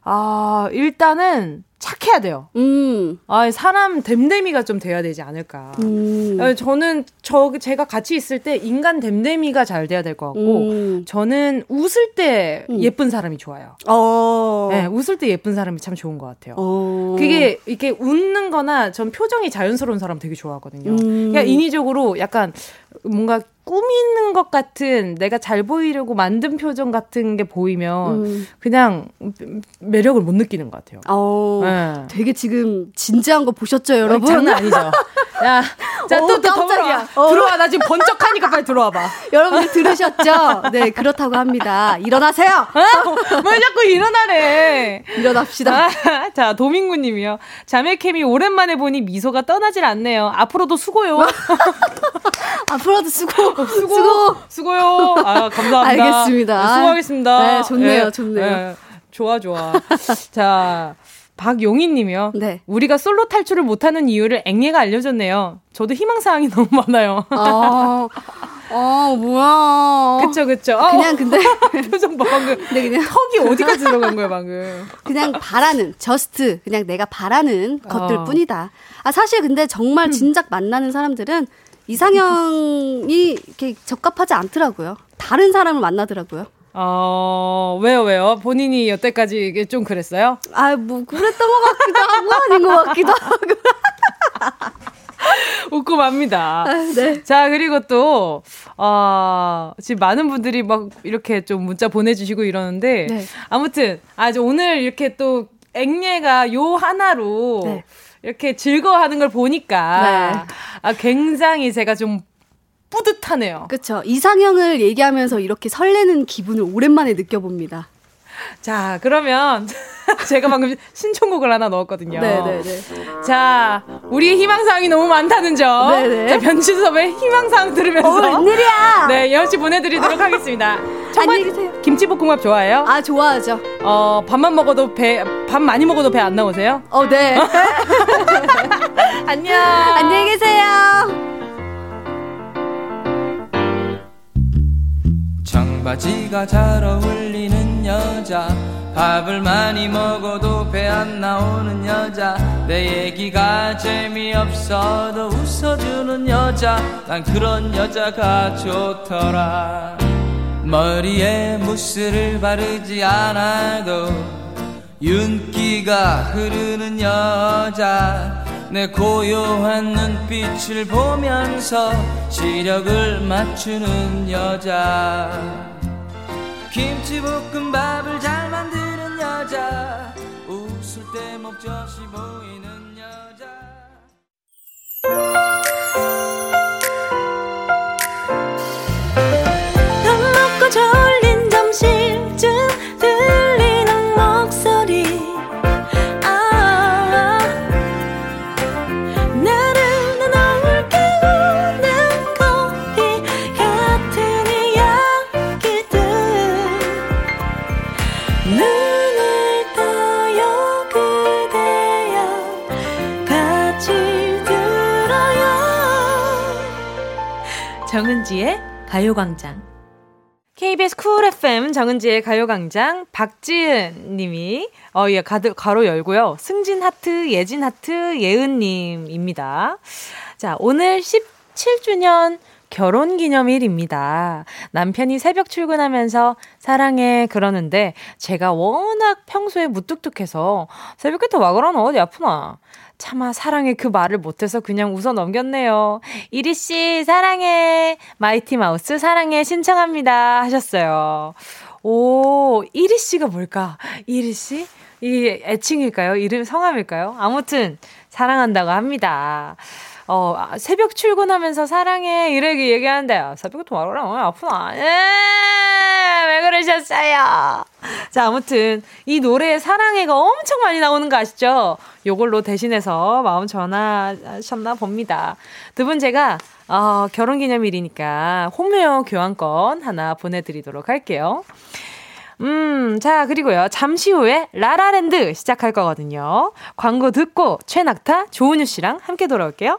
아, 일단은 착해야 돼요. 음. 아, 사람 댐댐이가 좀 돼야 되지 않을까. 음. 아, 저는 저 제가 같이 있을 때 인간 댐댐이가 잘 돼야 될 것 같고 음. 저는 웃을 때 음. 예쁜 사람이 좋아요. 어. 네, 웃을 때 예쁜 사람이 참 좋은 것 같아요. 어. 그게 이렇게 웃는 거나 전 표정이 자연스러운 사람 되게 좋아하거든요. 음. 그냥 인위적으로 약간 뭔가 꾸미는 것 같은 내가 잘 보이려고 만든 표정 같은 게 보이면 음. 그냥 매력을 못 느끼는 것 같아요. 어, 네. 되게 지금 진지한 거 보셨죠, 여러분? 장난 아니죠. 야, 자, 또, 또, 깜짝이야. 어. 들어와. 나 지금 번쩍하니까 빨리 들어와 봐. 여러분들 들으셨죠? 네, 그렇다고 합니다. 일어나세요! 어? 왜 자꾸 일어나래? 일어납시다. 아, 자, 도민구 님이요. 자매캠이 오랜만에 보니 미소가 떠나질 않네요. 앞으로도 수고요. 앞으로도 수고. 수고. 수고. 수고요. 아, 감사합니다. 알겠습니다. 네, 수고하겠습니다. 네, 좋네요. 네, 좋네요. 네, 좋아, 좋아. 자, 박용희 님이요. 네. 우리가 솔로 탈출을 못하는 이유를 앵예가 알려줬네요. 저도 희망사항이 너무 많아요. 어, 어, 뭐야. 그쵸, 그쵸. 어. 그냥 근데. 표정 봐, 방금. 네, 그냥. 턱이 어디까지 들어간 거야, 방금. 그냥 바라는, 저스트. 그냥 내가 바라는 어. 것들 뿐이다. 아, 사실 근데 정말 음. 진작 만나는 사람들은 이상형이 이렇게 적합하지 않더라고요. 다른 사람을 만나더라고요. 어, 왜요, 왜요? 본인이 여태까지 이게 좀 그랬어요? 아, 뭐, 그랬던 것 같기도 하고, 아닌 것 같기도 하고. 웃고 맙니다. 아, 네. 자, 그리고 또, 어, 지금 많은 분들이 막 이렇게 좀 문자 보내주시고 이러는데, 네. 아무튼, 아, 오늘 이렇게 또, 앵예가 요 하나로, 네. 이렇게 즐거워하는 걸 보니까, 네. 아, 굉장히 제가 좀 뿌듯하네요. 그렇죠. 이상형을 얘기하면서 이렇게 설레는 기분을 오랜만에 느껴봅니다. 자, 그러면 제가 방금 신청곡을 하나 넣었거든요. 네네네. 네, 네. 자, 우리의 희망사항이 너무 많다는 점. 네네. 자, 변진섭의 희망사항 들으면서. 어, 웬일이야! 네, 여씨 보내드리도록 하겠습니다. 안녕히 계세요. 김치볶음밥 좋아해요? 아, 좋아하죠. 어, 밥만 먹어도 배, 밥 많이 먹어도 배 안 나오세요? 어, 네. 안녕. 안녕히 계세요. 청바지가 잘 어울리는 여자. 밥을 많이 먹어도 배 안 나오는 여자. 내 얘기가 재미없어도 웃어주는 여자. 난 그런 여자가 좋더라. 머리에 무스를 바르지 않아도 윤기가 흐르는 여자. 내 고요한 눈빛을 보면서 시력을 맞추는 여자 김치볶음밥을 잘 만드는 여자. 웃을 때 목젖이 보이는 정은지의 가요광장. KBS 쿨 FM 정은지의 가요광장 박지은 님이, 어, 예, 가드, 가로 열고요. 승진 하트, 예진 하트, 예은 님입니다. 자, 오늘 17주년 결혼 기념일입니다. 남편이 새벽 출근하면서 사랑해 그러는데 제가 워낙 평소에 무뚝뚝해서 새벽부터 와 그러나 어디 아프나. 차마 사랑해 그 말을 못해서 그냥 웃어 넘겼네요. 이리 씨, 사랑해. 마이티 마우스 사랑해 신청합니다. 하셨어요. 오, 이리 씨가 뭘까? 이리 씨? 이 애칭일까요? 이름 성함일까요? 아무튼, 사랑한다고 합니다. 어, 아, 새벽 출근하면서 사랑해. 이렇게 얘기하는데, 새벽부터 말하라. 어, 아프나. 에, 왜 그러셨어요? 자, 아무튼, 이 노래에 사랑해가 엄청 많이 나오는 거 아시죠? 요걸로 대신해서 마음 전하셨나 봅니다. 두 분 제가, 어, 결혼 기념일이니까 홈웨어 교환권 하나 보내드리도록 할게요. 음, 자, 그리고요. 잠시 후에 라라랜드 시작할 거거든요. 광고 듣고 최낙타, 조은유 씨랑 함께 돌아올게요.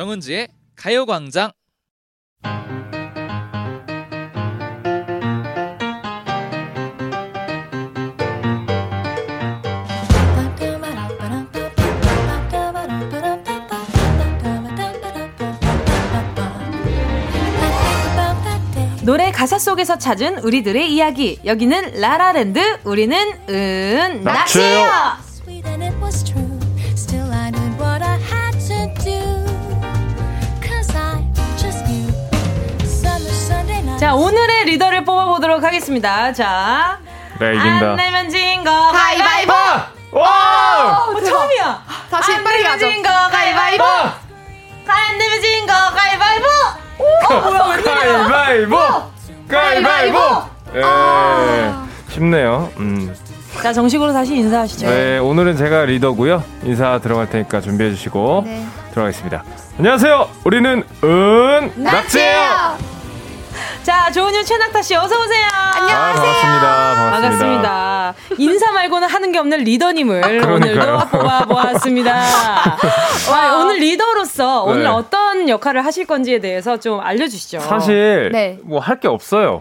정은지의 가요광장 노래 가사 속에서 찾은 우리들의 이야기. 여기는 라라랜드. 우리는 은 낚시예요. 자, 오늘의 리더를 뽑아보도록 하겠습니다. 자. 네, 이긴다. 안 내면 진 거. 가위바위보! 와! 어, 처음이야. 다시 빨리 가죠. 안 내면 진 거, 가위바위보! 안 내면 진 거, 가위바위보! 가위바위보! 예. 아~ 쉽네요. 음. 자, 정식으로 다시 인사하시죠. 네, 오늘은 제가 리더고요. 인사 들어갈 테니까 준비해 주시고 네. 들어가겠습니다. 안녕하세요. 우리는 은 낙지예요. 자, 조은유 최낙타 씨 어서 오세요. 안녕하세요. 아, 반갑습니다. 반갑습니다. 반갑습니다. 인사 말고는 하는 게 없는 리더님을 오늘도 뽑아 보았습니다. 와, 오늘 리더로서 네. 오늘 어떤 역할을 하실 건지에 대해서 좀 알려주시죠. 사실 네. 뭐할 게 없어요.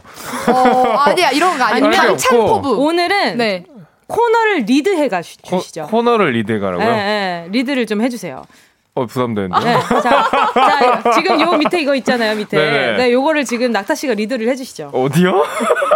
어, 아니야 이런 거 아니에요. 창 포부. 오늘은 네. 코너를 리드해 가시죠. 코너를 리드해 가라고요? 네, 네, 리드를 좀 해주세요. 어 부담되는데. 네. 자, 자, 지금 요 밑에 이거 있잖아요, 밑에. 네네. 네, 요거를 지금 낙타 씨가 리더를 해주시죠. 어디요?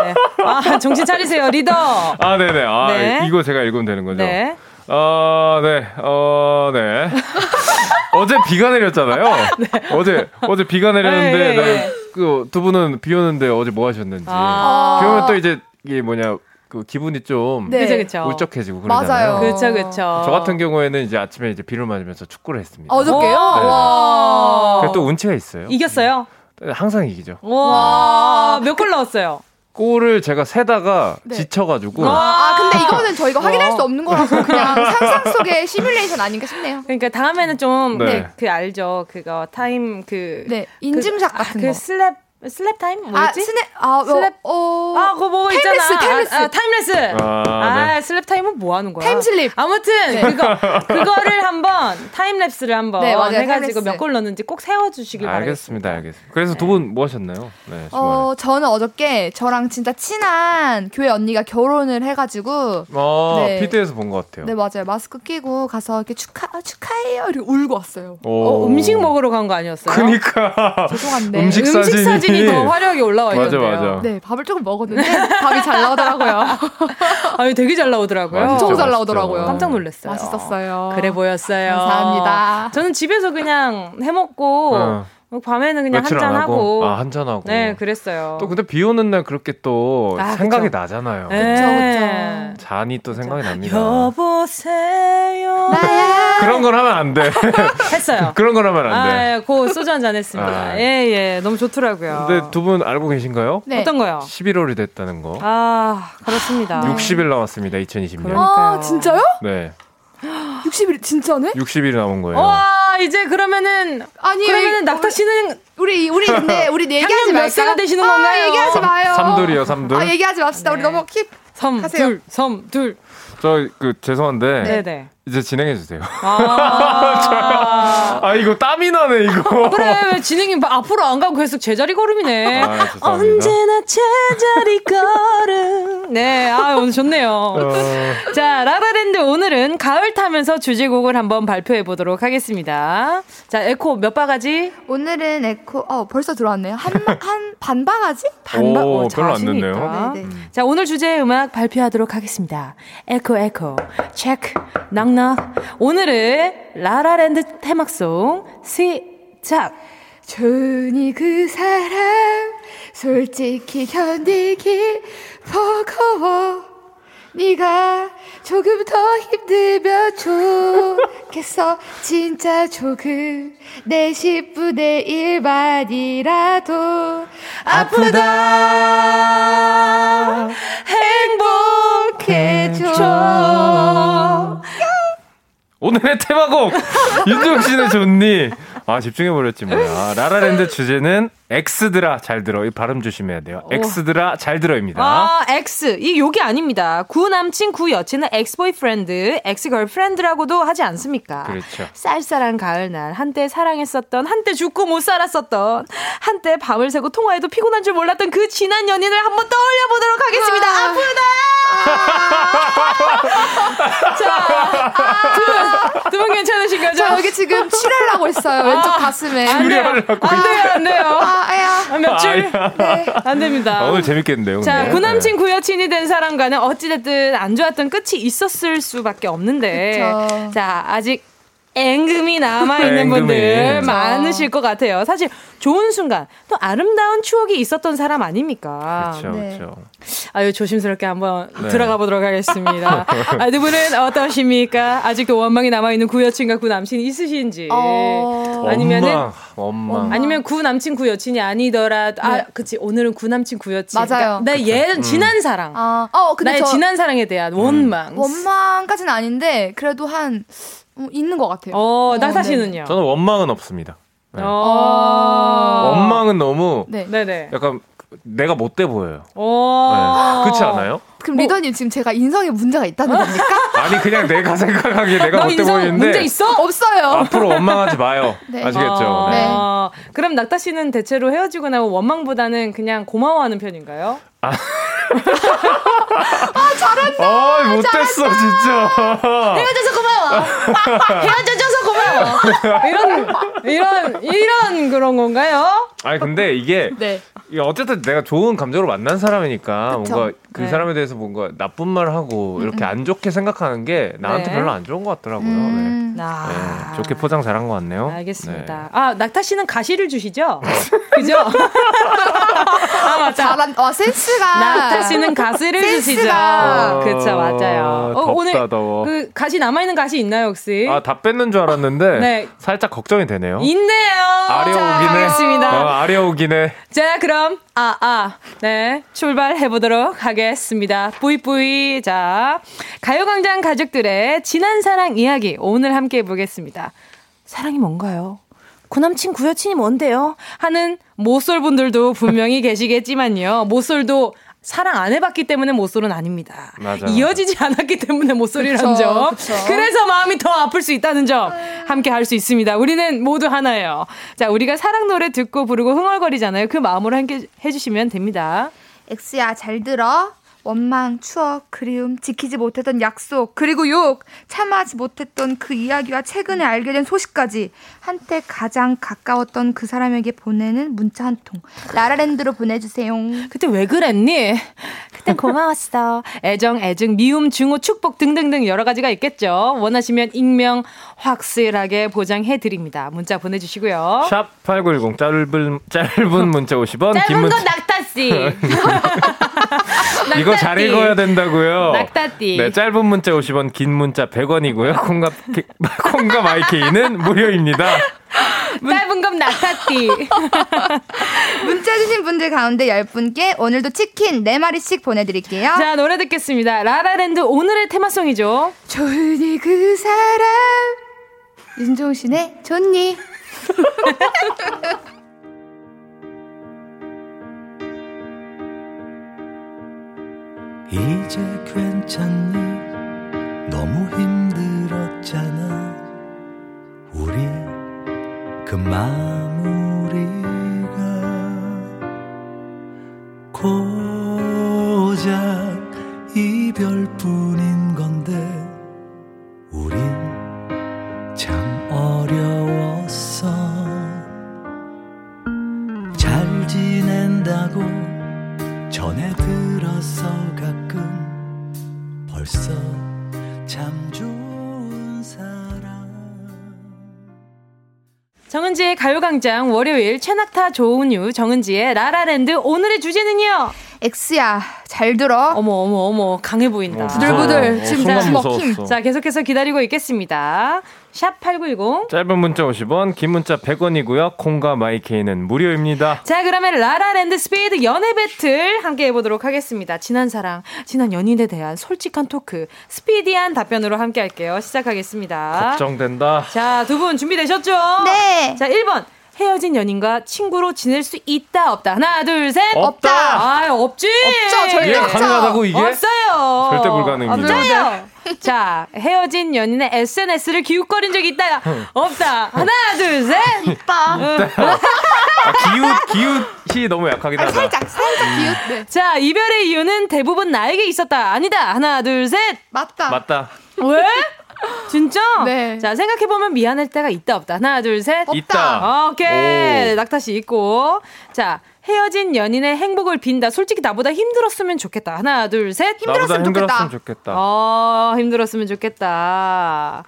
네. 아, 정신 차리세요, 리더. 아, 네네. 아, 네. 이거 제가 읽으면 되는 거죠. 네. 어, 네, 어, 네. 어제 비가 내렸잖아요. 네. 어제 어제 비가 내렸는데 네, 네, 그두 분은 비 오는데 어제 뭐 하셨는지. 아~ 비 오면 또 이제 이게 뭐냐 그 기분이 좀 네. 그쵸, 그쵸. 울적해지고 그러잖아요. 맞아요. 그렇죠, 그렇죠. 저 같은 경우에는 이제 아침에 이제 비를 맞으면서 축구를 했습니다. 어저께요? 네. 와. 또 운치가 있어요. 이겼어요? 항상 이기죠. 와. 몇 골 넣었어요? 골을 제가 세다가 네. 지쳐가지고. 아, 근데 이거는 저희가 확인할 수 없는 거라서 그냥 상상 속의 시뮬레이션 아닌가 싶네요. 그러니까 다음에는 좀, 네. 그 알죠. 그거 타임 그. 네. 인증샷 그, 같은 아, 그 슬랩 slap time 뭐였지? 아, 스냅 아, 뭐, 슬랩 어. 아, 그거 뭐 timelapse, 있잖아. timelapse. 아, 아 timelapse. 아, 아 네. slap time은 뭐 하는 거야? time slip. 아무튼 네. 그거 그거를 한번 timelapse를 한번 네, 해 가지고 몇 골 넣는지 꼭 세어 주시길 바랍니다. 알겠습니다. 알겠습니다. 그래서 두 분 뭐 하셨나요? 네, 어, 저는 어저께 저랑 진짜 친한 교회 언니가 결혼을 해 가지고 어, 네. feed에서 본 것 같아요. 네, 맞아요. 마스크 끼고 가서 이렇게 축하 축하해요. 이렇게 울고 왔어요. 어, 음식 먹으러 간 거 아니었어요? 그니까. 죄송한데. 음식, 사진 이, 음식 사진이 더 화려하게 올라 올라와 맞아, 있는데요. 맞아. 네, 밥을 조금 먹었는데 밥이 잘 나오더라고요. 아니 되게 잘 나오더라고요. 엄청 잘 나오더라고요. 깜짝 놀랐어요. 맛있었어요. 그래 보였어요. 감사합니다. 저는 집에서 그냥 해 먹고 어. 밤에는 그냥 한잔 하고. 아, 한잔 하고. 네, 그랬어요. 또 근데 비 오는 날 그렇게 또 아, 생각이 그쵸. 나잖아요. 네. 그쵸, 잔이 또 생각이 납니다. 여보세요. 그런 건 하면 안 돼. 했어요. 그런 건 하면 안 돼. 아, 고 소주 한 잔 했습니다. 아. 예, 예. 너무 좋더라고요. 근데 두 분 알고 계신가요? 네. 어떤 거요? 11월이 됐다는 거. 아, 그렇습니다. 60일 남았습니다. 2020년. 그러니까요. 아, 진짜요? 네. 60일 진짜네? 60일이 남은 거예요. 와 이제 그러면은 아니 그러면은 낙타 씨는 우리 우리 근데 우리 얘기하지 말까? 몇 세가 되시는 건가요? 아, 얘기하지 마요. 삼둘이요, 삼둘. 아 얘기하지 맙시다. 네. 우리 너무 킵. 삼둘, 삼둘. 저그 죄송한데 네네. 이제 진행해 주세요. 아, 아 이거 땀이 나네 이거. 그래 왜 진행이 앞으로 안 가고 계속 제자리 걸음이네. 아, 언제나 제자리 걸음. 네, 아 오늘 좋네요. 어... 자 라라랜드 오늘은 가을 타면서 주제곡을 한번 발표해 보도록 하겠습니다. 자 에코 몇 바가지? 오늘은 에코 어 벌써 들어왔네요. 한 한 반바가지? 반바 오, 오 별로 안 됐네요. 네, 네. 자 오늘 주제 음악 발표하도록 하겠습니다. 에코 에코 체크 낭 넉넉. 오늘은 라라랜드 테마송 시작. 좋으니 그 사람 솔직히 견디기 버거워. 네가 조금 더 힘들면 좋겠어. 진짜 조금 내 10분의 1만이라도. 아프다. 행복해져 오늘의 테마곡 윤종신의 좋니? 아 집중해버렸지 뭐야. 라라랜드 주제는 ex들아 잘 들어. 이 발음 조심해야 돼요. ex들아 잘 들어입니다. 아 ex 이 욕이 아닙니다. 구 남친 구 여친은 ex boyfriend, ex girlfriend라고도 하지 않습니까? 그렇죠. 쌀쌀한 가을날 한때 사랑했었던, 한때 죽고 못 살았었던, 한때 밤을 새고 통화해도 피곤한 줄 몰랐던 그 지난 연인을 한번 떠올려 보도록 하겠습니다. 아. 아프다. 자, 두, 두분 괜찮으신 거죠? 저 여기 지금 칠하려고 했어요. 왼쪽 아, 가슴에. 안 돼요. 안 돼요, 안 돼요. 아, 아야. 아, 몇 줄? 네. 안 됩니다. 아, 오늘 재밌겠는데요. 자, 구남친 구여친이 된 사람과는 어찌됐든 안 좋았던 끝이 있었을 수밖에 없는데. 그쵸. 자, 아직 앵금이 남아있는 분들 많으실 것 같아요. 사실 좋은 순간, 또 아름다운 추억이 있었던 사람 아닙니까? 그렇죠, 네. 그렇죠. 아유, 조심스럽게 한번 네. 들어가 보도록 하겠습니다. 아, 두 분은 어떠십니까? 아직도 원망이 남아있는 구여친과 구남친 있으신지. 어... 아니면은. 원망, 원망. 아니면 구남친, 구여친이 아니더라도. 아, 네. 아, 그치. 오늘은 구남친, 구여친. 맞아요. 그러니까 내 얘, 음. 지난 사랑. 아, 어, 근데 나의 지난 사랑에 대한 원망. 원망까지는 아닌데, 그래도 한, 어, 있는 것 같아요. 어, 낙타 어, 씨는요? 네. 저는 원망은 없습니다. 네. 어~ 원망은 너무 네. 네네. 약간 내가 못돼 보여요. 네. 그렇지 않아요? 그럼 뭐, 리더님 지금 제가 인성에 문제가 있다는 겁니까? 아니 그냥 내가 생각하기에 내가 못돼 보이는데 문제 있어? 없어요. 앞으로 원망하지 마요. 네. 아시겠죠? 어, 네. 어, 그럼 낙타 씨는 대체로 헤어지고 나면 원망보다는 그냥 고마워하는 편인가요? 아, 아 잘한다. 아 못됐어 진짜. 헤어져서 고마워. 헤어져줘서 고마워. 이런 이런 이런 그런 건가요? 아니 근데 이게 네. 어쨌든 내가 좋은 감정으로 만난 사람이니까 그쵸? 뭔가 그 네. 사람에 대해서 뭔가 나쁜 말 하고 이렇게 음. 안 좋게 생각하는 게 나한테 네. 별로 안 좋은 것 같더라고요. 음. 네. 아. 네. 좋게 포장 잘한 것 같네요. 알겠습니다. 네. 아 낙타 씨는 가시를 주시죠? 그죠? 아 맞아. 잘한, 어 센스가. 낙타 씨는 가시를 주시죠. 어, 그렇죠 맞아요. 어, 오늘 더워. 그 가시 남아 있는 가시 있나요 혹시? 아다 뺏는 줄 알았는데 네. 살짝 걱정이 되네요. 있네요. 아려오기네. 어, 아려오기네. 자 그럼 아, 아, 네. 출발해 보도록 하겠습니다. 뿌이뿌이. 자, 가요광장 가족들의 지난 사랑 이야기 오늘 함께 해보겠습니다. 사랑이 뭔가요? 구남친, 구여친이 뭔데요? 하는 모쏠분들도 분명히 계시겠지만요. 모쏠도 사랑 안 해봤기 때문에 모쏠은 아닙니다. 맞아, 이어지지 맞아. 않았기 때문에 모쏠이라는 점. 그쵸. 그래서 마음이 더 아플 수 있다는 점 함께 할 수 있습니다. 우리는 모두 하나예요. 자, 우리가 사랑 노래 듣고 부르고 흥얼거리잖아요. 그 마음으로 함께 해주시면 됩니다. 엑스야 잘 들어. 원망, 추억, 그리움, 지키지 못했던 약속, 그리고 욕, 참아하지 못했던 그 이야기와 최근에 알게 된 소식까지 한때 가장 가까웠던 그 사람에게 보내는 문자 한 통. 라라랜드로 보내주세요. 그때 왜 그랬니? 그때 고마웠어. 애정, 애증, 미움, 증오, 축복 등등등 여러 가지가 있겠죠. 원하시면 익명 확실하게 보장해드립니다. 문자 보내주시고요. 샵8910 짧은, 짧은 문자 50원. 짧은 건 낙타 씨. 이거 잘 읽어야 된다고요. 낙타띠. 네, 짧은 문자 50원, 긴 문자 100원이고요. 콩과, 콩과 마이케이는 무료입니다. 짧은 건 낙타띠. 문자 주신 분들 가운데 10분께 오늘도 치킨 4마리씩 보내드릴게요. 자, 노래 듣겠습니다. 라라랜드 오늘의 테마송이죠. 좋니 그 사람. 윤종신 씨의 좋니. 이제 괜찮니? 너무 힘들었잖아. 우리 그 마무리가 고작 가요광장 월요일 최낙타 조은유 정은지의 라라랜드 오늘의 주제는요 ex야 잘 들어. 어머 어머 어머 강해 보인다. 어, 부들부들 어, 지금 주먹힘. 자 계속해서 기다리고 있겠습니다. 샵 8910. 짧은 문자 50원, 긴 문자 100원이고요. 콩과 마이케이는 무료입니다. 자 그러면 라라랜드 스피드 연애 배틀 함께 해보도록 하겠습니다. 지난 사랑, 지난 연인에 대한 솔직한 토크, 스피디한 답변으로 함께 할게요. 시작하겠습니다. 걱정된다. 자 두 분 준비되셨죠? 네. 자 1번. 헤어진 연인과 친구로 지낼 수 있다 없다. 하나 둘 셋. 없다. 아 없지? 없죠 절대 이게 가능하다고 이게? 없어요. 절대 불가능입니다. 없어요. 자 헤어진 연인의 SNS를 기웃거린 적이 있다. 없다. 하나 둘 셋. 있다. 아, 기웃 기웃이 너무 약하긴 하다. 살짝 살짝 기웃 네. 자 이별의 이유는 대부분 나에게 있었다. 아니다. 하나 둘 셋. 맞다. 맞다. 왜 진짜? 네. 자, 생각해보면 미안할 때가 있다, 없다. 하나, 둘, 셋. 있다. 오케이. 낙타 씨 있고. 자, 헤어진 연인의 행복을 빈다. 솔직히 나보다 힘들었으면 좋겠다. 하나, 둘, 셋. 힘들었으면, 힘들었으면 좋겠다. 어, 힘들었으면 좋겠다.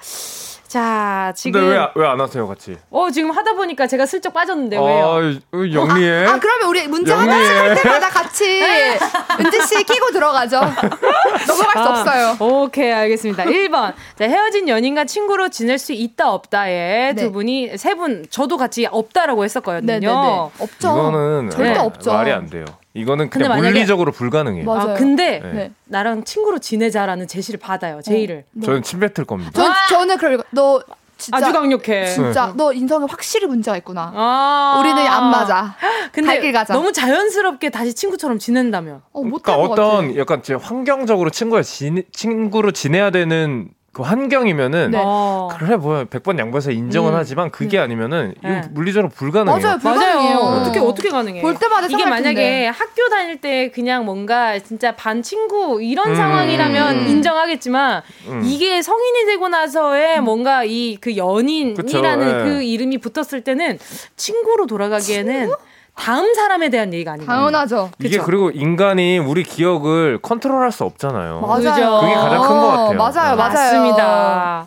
자, 지금. 근데 왜, 왜안 하세요, 같이? 어, 지금 하다 보니까 제가 슬쩍 빠졌는데, 왜요? 아, 영리해. 아, 아, 그러면 우리 문제 하나씩 할 때마다 같이 은지 씨 끼고 들어가죠. 넘어갈 아, 수 없어요. 오케이, 알겠습니다. 1번. 자, 헤어진 연인과 친구로 지낼 수 있다, 없다에 네. 두 분이, 세 분, 저도 같이 없다라고 했었거든요. 네네네. 네, 네. 없죠. 이거는 절대 네. 없죠. 말이 안 돼요. 이거는 그냥 만약에, 물리적으로 불가능해요. 맞아요. 아, 근데 네. 나랑 친구로 지내자라는 제시를 받아요. 제의를. 네. 저는 침 뱉을 겁니다. 전, 저는 그럴 너 진짜 아주 강력해. 진짜 네. 너 인성에 확실히 문제가 있구나. 아~ 우리는 안 맞아. 근데 너무 자연스럽게 다시 친구처럼 지낸다면. 어, 그러니까 어떤 약간 환경적으로 친구가 친구로 지내야 되는 그 환경이면은 네. 어. 그래 뭐야 100번 양보해서 인정은 음. 하지만 그게 음. 아니면은 네. 이거 물리적으로 불가능해요. 맞아요. 불가능해요. 맞아요. 어떻게 어떻게 가능해요? 볼 때마다 이게 만약에 학교 다닐 때 그냥 뭔가 진짜 반 친구 이런 음. 상황이라면 음. 인정하겠지만 음. 이게 성인이 되고 나서의 음. 뭔가 이 그 연인이라는 네. 그 이름이 붙었을 때는 친구로 돌아가기에는 친구? 다음 사람에 대한 얘기가 아니에요. 당연하죠. 이게 그쵸? 그리고 인간이 우리 기억을 컨트롤할 수 없잖아요. 맞아요. 그게 가장 큰 것 같아요. 맞아요, 맞아요. 맞습니다.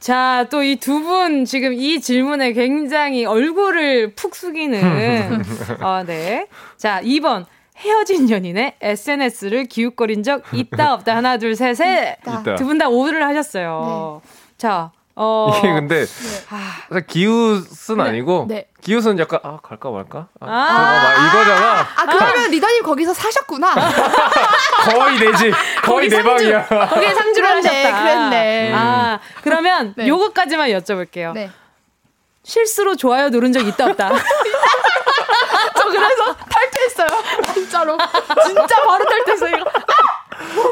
자, 또 이 두 분 지금 이 질문에 굉장히 얼굴을 푹 숙이는. 어, 네. 자, 2번. 헤어진 연인의 SNS를 기웃거린 적 있다 없다 하나 둘 셋에 두 분 다 오를 하셨어요. 네. 자, 어. 이게 근데 네. 기웃은 네. 아니고 네. 기웃은 약간 아 갈까 말까 아, 아~ 이거잖아. 아 그러면 리더님 거기서 사셨구나. 거의 내지 거의 내 방이야. 거기에 상주를 하셨다. 그랬네. 아 그러면 네. 요거까지만 여쭤볼게요. 네. 실수로 좋아요 누른 적 있다 없다. 저 그래서 탈퇴했어요. 진짜로. 진짜 바로 탈퇴했어요.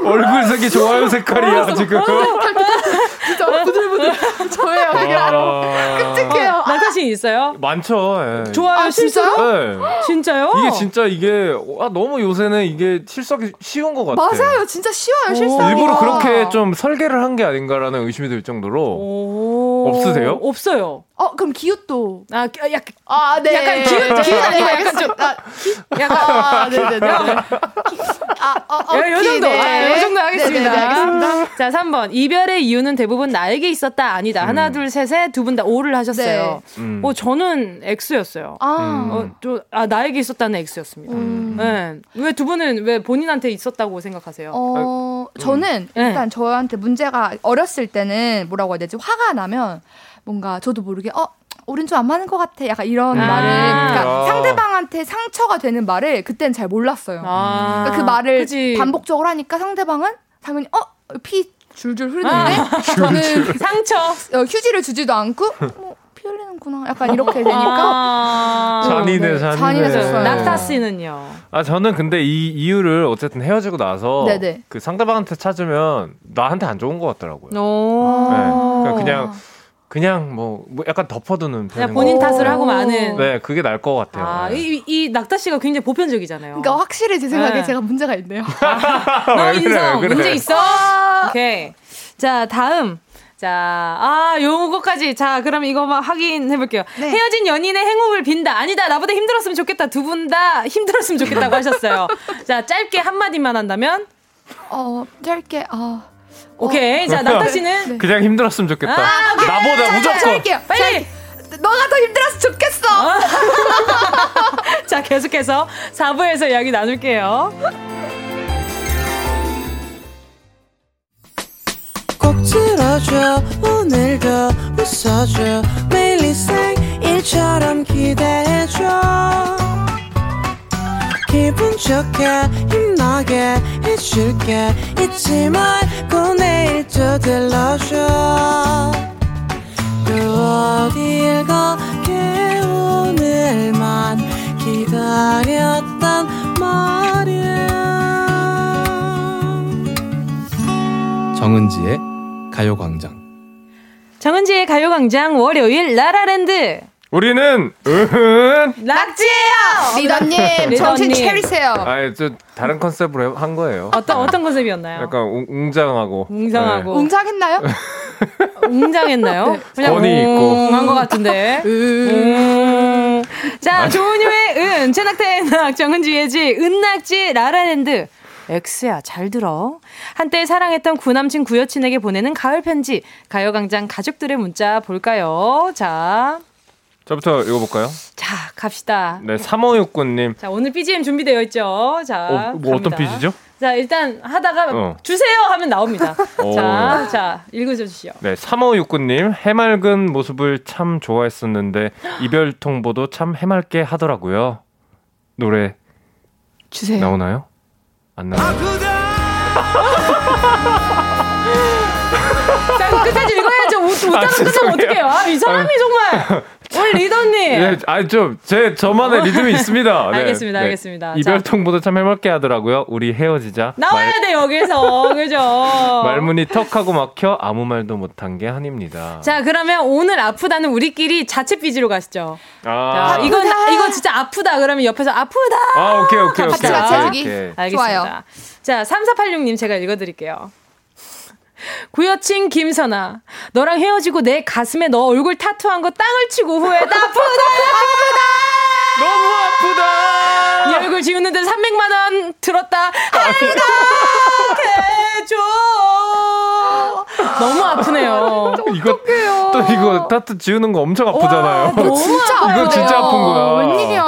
얼굴 색이 좋아요 색깔이야 어, 지금. 어, 진짜 부들부들. 저예요 그냥. 끔찍해요. 어, 나타신 있어요? 많죠. 예. 좋아요 아, 진짜요? 네. 진짜요? 이게 진짜 이게 아, 너무 요새는 이게 실수하기 쉬운 것 같아요. 맞아요, 진짜 쉬워요 실수. 일부러 그렇게 좀 설계를 한 게 아닌가라는 의심이 들 정도로. 없으세요? 없어요. 어, 그럼 기웃도. 아, 약간. 아, 네. 약간 기웃, 기웃 아니고 약간 좀. 아, 약간. 아, 네네네. 네, 네. 아, 어, 어, 요 정도. 네. 아, 요 정도 하겠습니다. 네네네, 알겠습니다. 자, 3번. 이별의 이유는 대부분 나에게 있었다, 아니다. 음. 하나, 둘, 셋에 두 분 다 오를 하셨어요. 네. 음. 어, 저는 X였어요. 아. 어, 저, 아, 나에게 있었다는 X였습니다. 음. 네. 왜두 분은 왜 본인한테 있었다고 생각하세요? 어, 저는 음. 일단 저한테 문제가 어렸을 때는 뭐라고 해야 되지? 화가 나면 뭔가 저도 모르게 어 우린 좀 안 맞는 것 같아. 약간 이런 아~ 말을 그러니까 아. 상대방한테 상처가 되는 말을 그때는 잘 몰랐어요. 아~ 그러니까 그 말을 그치. 반복적으로 하니까 상대방은 당연히 어피 줄줄 흐르는데 아~ 저는 상처 어, 휴지를 주지도 않고 뭐, 피 흘리는구나. 약간 이렇게 되니까 아~ 잔인해 잔인해. 잔인해졌어요. 낙타 씨는요. 아 저는 근데 이 이유를 어쨌든 헤어지고 나서 네네. 그 상대방한테 찾으면 나한테 안 좋은 것 같더라고요. 네. 그러니까 그냥 그냥 뭐, 뭐 약간 덮어두는 그냥 본인 탓을 하고 마는. 네, 그게 나을 것 같아요. 아, 네. 이, 이 낙타 씨가 굉장히 보편적이잖아요. 그러니까 확실히 제 생각에 네. 제가 문제가 있네요. 너 인성 그래, 그래. 문제 있어? 오케이. 자, 다음. 자, 아, 요거까지. 자, 그럼 이거만 확인해 볼게요. 네. 헤어진 연인의 행복을 빈다. 아니다. 나보다 힘들었으면 좋겠다. 두 분 다 힘들었으면 좋겠다고 하셨어요. 자, 짧게 한마디만 한다면? 어, 짧게, 어. 오케이. 자, 나타 씨는 네. 그냥 힘들었으면 좋겠다. 아, 나보다 자, 무조건. 자, 할게요. 빨리. 너가 더 힘들었으면 좋겠어. 어? 자, 계속해서 4부에서 이야기 나눌게요. 꼭 들어줘 오늘도 웃어줘 매일 일처럼 기대해줘 기분 좋게 힘나게 해줄게. 잊지 말고 내일 또 들러줘 또 어딜 가게 오늘만 기다렸단 말이야. 정은지의 가요광장. 정은지의 가요광장 월요일 라라랜드 우리는 으흔 낙지예요. 리더님 정신 차리세요. 아니 저 다른 컨셉으로 한 거예요. 어떤 어떤 컨셉이었나요? 약간 웅 장하고. 웅장하고. 네. 웅장했나요? 웅장했나요? 네. 그냥 권위 있고 한것 같은데. 음. 자, 조은유의 은, 최낙태의 낙, 정은지의 지, 은낙지, 라라랜드. 엑스야, 잘 들어. 한때 사랑했던 구남친 구여친에게 보내는 가을 편지. 가요광장 가족들의 문자 볼까요? 자. 저부터 읽어볼까요? 자, 갑시다. 네, 3569님. 자, 오늘 BGM 준비되어 있죠. 자. 어, 뭐 어떤 BG죠? 자, 일단 하다가 어. 주세요 하면 나옵니다. 자, 자, 읽어 주시죠. 네, 3569님. 해맑은 모습을 참 좋아했었는데 이별 통보도 참 해맑게 하더라고요. 노래 주세요. 나오나요? 안 나와요. 읽어야죠. 못, 못하면 아, 끝나면 어떡해요. 아, 이 사람이 정말. 우리 리더님. 네, 아니 좀 제 저만의 리듬이 있습니다. 네, 알겠습니다, 네. 알겠습니다. 이별 통보도 참 해맑게 하더라고요. 우리 헤어지자. 나와야 말... 돼 여기서 그죠? 말문이 턱하고 막혀 아무 말도 못한 게 한입니다. 자 그러면 오늘 아프다는 우리끼리 자체 삐지로 가시죠. 아, 자, 이건 이거 진짜 아프다 그러면 옆에서 아프다. 아 오케이 오케이 오케이. 같이 같이 해주기. 알겠습니다. 좋아요. 자 3486님 제가 읽어드릴게요. 구여친 김선아, 너랑 헤어지고 내 가슴에 너 얼굴 타투한 거 땅을 치고 후회다. 아프다! 아프다! 너무 아프다! 이 얼굴 지우는데 300만원 들었다. 아프다! 해줘! 너무 아프네요. 이거 또 이거 타투 지우는 거 엄청 아프잖아요. 와, 너무 진짜 이거 진짜 아픈 거야. 웬일이야.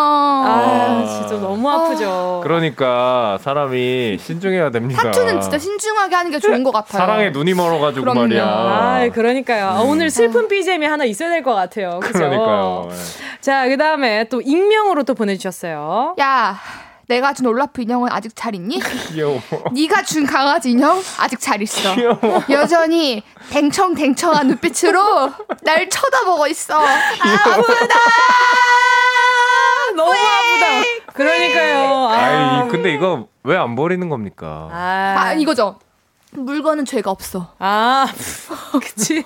아, 진짜 너무 아프죠. 그러니까 사람이 신중해야 됩니다. 타투는 진짜 신중하게 하는 게 좋은 것 같아요. 사랑에 눈이 멀어가지고 그럼요. 말이야. 아, 그러니까요. 음. 오늘 슬픈 BGM이 하나 있어야 될 것 같아요. 그죠? 그러니까요. 네. 자, 그 다음에 또 익명으로 또 보내주셨어요. 야. 내가 준 올라프 인형은 아직 잘 있니? 귀여워. 네가 준 강아지 인형 아직 잘 있어. 귀여워. 여전히 댕청댕청한 눈빛으로 날 쳐다보고 있어. 아프다. 너무 아프다. 그러니까요. 아. 아이, 근데 이거 왜 안 버리는 겁니까? 아, 아 이거죠. 물건은 죄가 없어. 아, 그치.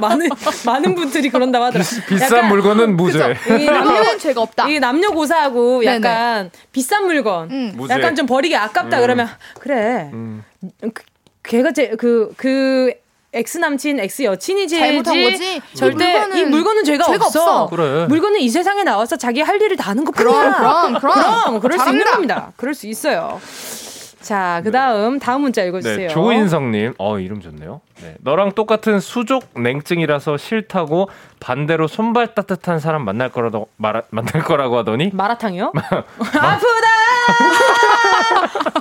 많은, 많은 분들이 그런다고 하더라. 비, 싼 물건은 무죄. 물건은 죄가 없다. 이게 남녀고사하고 약간 비싼 물건. 음. 약간 좀 버리기 아깝다 음. 그러면, 그래. 음. 그, 걔가 제, 그, 그, 엑스 남친, 엑스 여친이지. 잘못한 거지. 절대 이 물건은, 이 물건은 죄가, 죄가 없어. 없어. 그래. 물건은 이 세상에 나와서 자기 할 일을 다 하는 것뿐이야. 그럼, 그럼, 그럼. 그럼 그럴 잘한다. 수 있는 겁니다. 그럴 수 있어요. 자, 그 다음, 다음 문자 읽어주세요. 네, 조인성님, 어, 이름 좋네요. 네, 너랑 똑같은 수족 냉증이라서 싫다고 반대로 손발 따뜻한 사람 만날 거라고, 말, 만날 거라고 하더니. 마라탕이요? 아프다!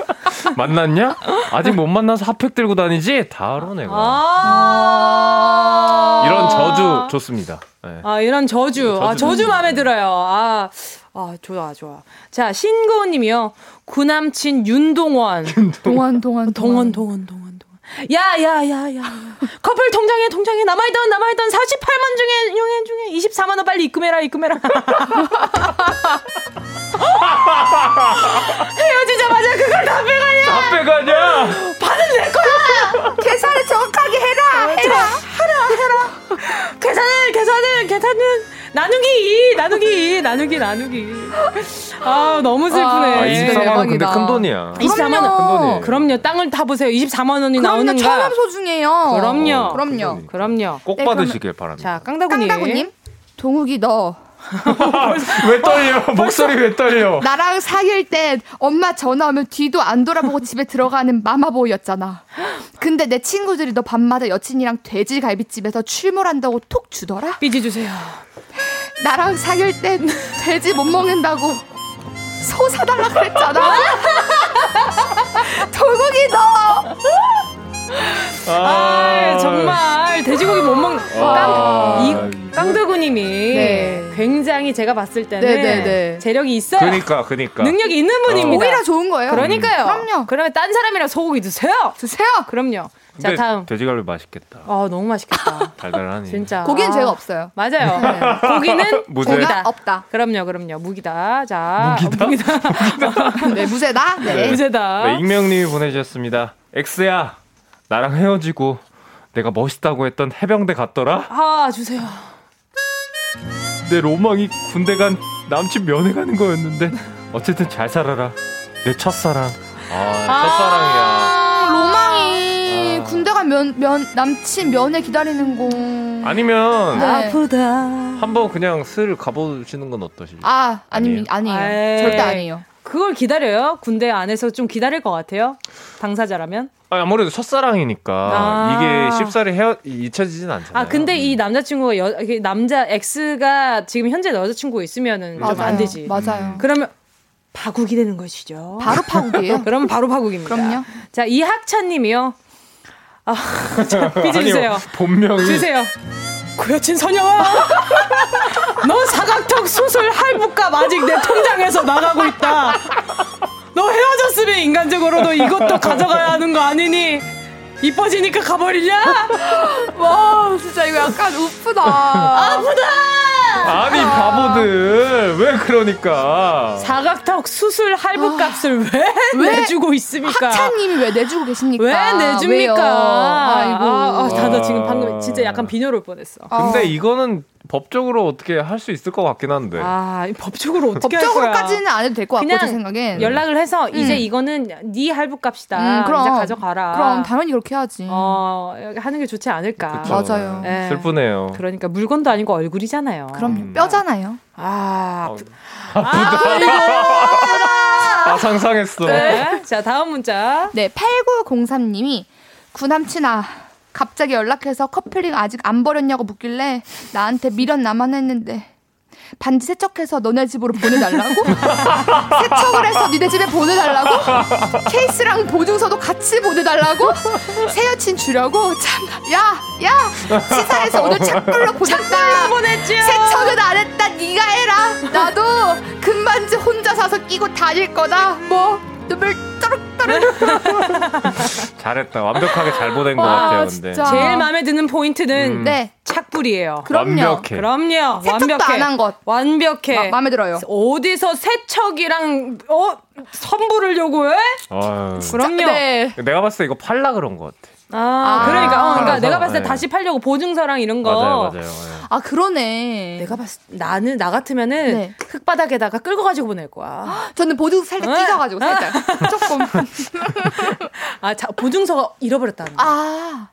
만났냐? 아직 못 만나서 핫팩 들고 다니지? 다 알아, 내가. 아~ 이런 저주 좋습니다. 네. 아, 이런 저주. 저주 아, 저주 마음에 들어요. 아, 아, 좋아, 좋아. 자, 신고은 님이요. 구남친 윤동원. 동원, 동원, 동원, 동원, 동원, 동원. 야, 야, 야, 야. 커플 통장에, 통장에 남아있던, 남아있던 48만 중에, 용엔 중에 24만 원 빨리 입금해라, 입금해라. 헤어지자마자 그걸 다 빼가냐? 다 빼가냐? 받은 내 거야! 계산을 정확하게 해라! 해라! 하라, 해라! 계산을, 계산을, 계산은 나누기, 나누기, 나누기, 나누기. 아, 너무 슬프네. 아, 24만 원 근데 큰 돈이야. 24만 원. 그럼요. 땅을 타 보세요. 24만 원이 나오는 거. 천원 소중해요. 그럼요. 어, 그럼요. 그럼요. 꼭 네, 받으시길 바랍니다. 자, 깡다구님. 깡다구님. 동욱이 너 왜 떨려? 목소리 왜 떨려? 나랑 사귈 때 엄마 전화 오면 뒤도 안 돌아보고 집에 들어가는 마마보이였잖아. 근데 내 친구들이 너 밤마다 여친이랑 돼지갈비집에서 출몰한다고 톡 주더라? 삐지 주세요. 나랑 사귈 땐 돼지 못 먹는다고 소 사달라 그랬잖아. 돌고기 너. 아, 아, 정말 돼지고기 못 먹는 아, 깡, 이 깡두구님이 네. 굉장히 제가 봤을 때는 네네네. 네, 네. 재력이 있어요. 그러니까, 그러니까 능력이 있는 분입니다. 오히려 좋은 거예요. 그러니까요. 음. 그럼요. 그러면 딴 사람이랑 소고기 드세요. 드세요. 그럼요. 자 다음 돼지갈비 맛있겠다. 아 너무 맛있겠다. 달달하니. 진짜. 고기는 아, 죄가 없어요. 맞아요. 네. 고기는 무죄다. 없다. 그럼요, 그럼요. 무기다. 자 무기다. 무기다. 네 무죄다. 네. 네. 무죄다. 네, 익명님이 보내주셨습니다. 엑스야 나랑 헤어지고 내가 멋있다고 했던 해병대 갔더라. 아 주세요. 내 로망이 군대 간 남친 면회 가는 거였는데 어쨌든 잘 살아라. 내 첫사랑. 아, 아~ 면, 면, 남친 면회 기다리는 거. 아니면. 네. 아프다. 한번 그냥 슬 가보시는 건 어떠실까요? 아, 아니, 아니에요. 아니에요. 절대 아니에요. 그걸 기다려요? 군대 안에서 좀 기다릴 것 같아요? 당사자라면? 아 무래도 첫사랑이니까 아~ 이게 쉽사리 헤어 잊혀지진 않잖아요. 아 근데 이 남자친구가 여, 남자 X가 지금 현재 여자친구 있으면은 좀안 되지. 맞아요. 그러면 파국이 되는 것이죠. 바로 파국이에요? 그러면 바로 파국입니다. 그럼요. 자 이학찬 님이요. 아, 자, 삐지 주세요. 본명이 주세요. 그 여친 선영아, 너 사각턱 수술 할부값 아직 내 통장에서 나가고 있다. 너 헤어졌으면 인간적으로도 이것도 가져가야 하는 거 아니니? 이뻐지니까 가버리냐? 와, 진짜 이거 약간 우프다. 아프다! 아니, 바보들. 왜 그러니까? 사각턱 수술 할부 값을 왜, 왜 내주고 있습니까? 학차님이 왜 내주고 계십니까? 왜 내줍니까? 왜요? 아이고. 아, 아, 나 지금 방금 진짜 약간 비녀를 뻔했어. 근데 아. 이거는 법적으로 어떻게 할 수 있을 것 같긴 한데. 아, 법적으로 어떻게 법적으로까지는 안 해도 될 것 같고 제 생각엔. 연락을 해서 음. 이제 이거는 네 할부 값이다. 음, 그럼, 이제 가져가라. 그럼 당연히 그렇게 해야지. 어, 하는 게 좋지 않을까. 그쵸. 맞아요. 네. 슬프네요. 그러니까 물건도 아니고 얼굴이잖아요. 그럼 음. 뼈잖아요. 아, 어. 아, 아, 이거. 아, 상상했어. 네. 자, 다음 문자. 네, 8903님이 구남친아 갑자기 연락해서 커플링 아직 안 버렸냐고 묻길래 나한테 미련 남았 했는데 반지 세척해서 너네 집으로 보내달라고? 세척을 해서 니네 집에 보내달라고? 케이스랑 보증서도 같이 보내달라고? 새 여친 주려고? 참, 야, 야! 시사에서 오늘 착불로 보냈다. 착불로 보냈죠. 세척은 안 했다. 니가 해라. 나도 금반지 혼자 사서 끼고 다닐 거다. 뭐 눈물 또룩또룩. 잘했다. 완벽하게 잘 보낸 것 같아요. 근데 진짜. 제일 마음에 드는 포인트는 음. 네. 착불이에요. 그럼요. 완벽해. 그럼요. 세척도 안한 것. 완벽해. 마, 음에 들어요. 어디서 세척이랑 어 선불을 요구해? 아유. 그럼요. 네. 내가 봤을 때 이거 팔라 그런 것 같아. 아, 아 그러니까, 어, 그러니까 내가 봤을 때 네. 다시 팔려고 보증서랑 이런 거. 맞아요, 맞아요. 네. 아, 그러네. 내가 봤을 때 나는 나 같으면은 네. 흙바닥에다가 끌고 가지고 보낼 거야. 저는 보증서 살짝 어? 찢어가지고 살짝 조금. 아, 자, 보증서가 잃어버렸다는. 아.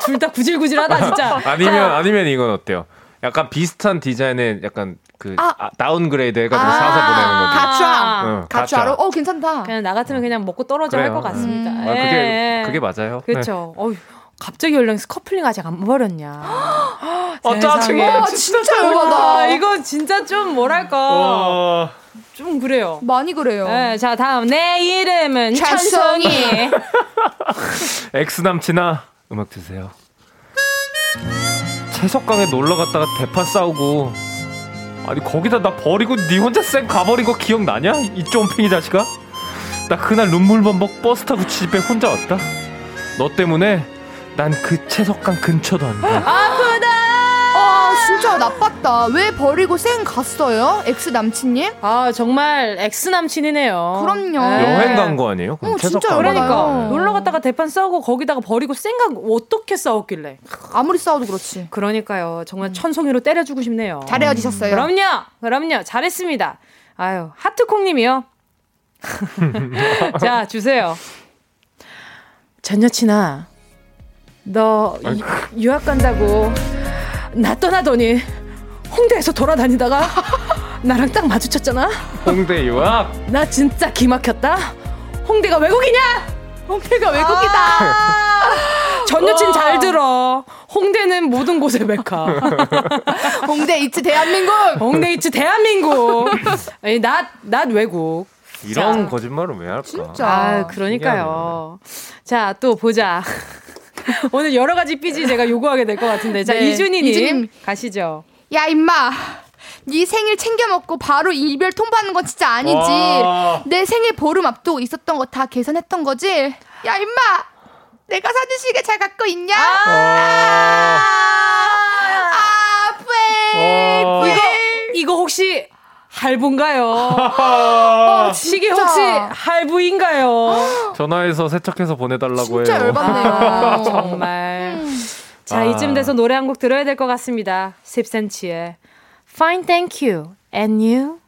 둘 다 구질구질하다 진짜. 아니면 아니면 이건 어때요? 약간 비슷한 디자인의 약간 그 아. 아, downgrade 해가지고 아. 사서 보내는 거죠. 가추아. 응, 가추아로. 어 괜찮다. 그냥 나 같으면 그냥 먹고 떨어져 할 것 같습니다. 음. 아, 그게 예. 그게 맞아요. 그렇죠. 네. 어휴. 갑자기 연락해서 커플링 아직 안 버렸냐. 아, 짜증나. 진짜 열받아. 이거 진짜 좀 뭐랄까. 와. 좀 그래요. 많이 그래요. 네, 자, 다음. 내 이름은 찬송이. ex 남친아, 음악 주세요. 채석강에 놀러 갔다가 대판 싸우고 아니 거기다 나 버리고 니 혼자 쌩 가버린 거 기억나냐? 이 쫌팽이 자식아? 나 그날 눈물 범벅 버스 타고 집에 혼자 왔다. 너 때문에 난 그 채석강 근처도 안 가. 아프다. 진짜 나빴다. 왜 버리고 쌩 갔어요? ex 남친님? 아 정말 ex 남친이네요. 그럼요. 네. 여행 간 거 아니에요? 어, 진짜 그러니까 놀러 갔다가 대판 싸우고 거기다가 버리고 쌩가 어떻게 싸웠길래? 아무리 싸워도 그렇지. 그러니까요. 정말 음. 천송이로 때려주고 싶네요. 잘 헤어지셨어요. 그럼요. 그럼요. 잘했습니다. 아유 하트콩님이요. 자 주세요. 전 여친아, 너 유, 유학 간다고 나 떠나더니 홍대에서 돌아다니다가 나랑 딱 마주쳤잖아. 홍대 유학? 나 진짜 기막혔다. 홍대가 외국이냐? 홍대가 외국이다. 아~ 전 여친 잘 들어. 홍대는 모든 곳의 메카. 홍대 이츠 대한민국. 홍대 이츠 대한민국. 아니 낫 낫 외국. 이런 자, 거짓말을 왜 할까? 진짜. 아, 그러니까요. 자, 또 보자. 오늘 여러 가지 삐지 제가 요구하게 될 것 같은데. 자, 네. 이준희님. 가시죠. 야, 임마. 네 생일 챙겨 먹고 바로 이별 통보하는 건 진짜 아니지. 와. 내 생일 보름 앞두고 있었던 거 다 계산했던 거지. 야, 임마. 내가 사준 시계 잘 갖고 있냐? 아, 아, 아, 아 이거, 이거 혹시 할부인가요? 어, 시계 혹시 할부인가요? 전화해서 세척해서 보내달라고 진짜 해요. 열받네요. 정말. 음. 자, 아. 이쯤 돼서 노래 한 곡 들어야 될 것 같습니다. 10cm의 Fine Thank You and You.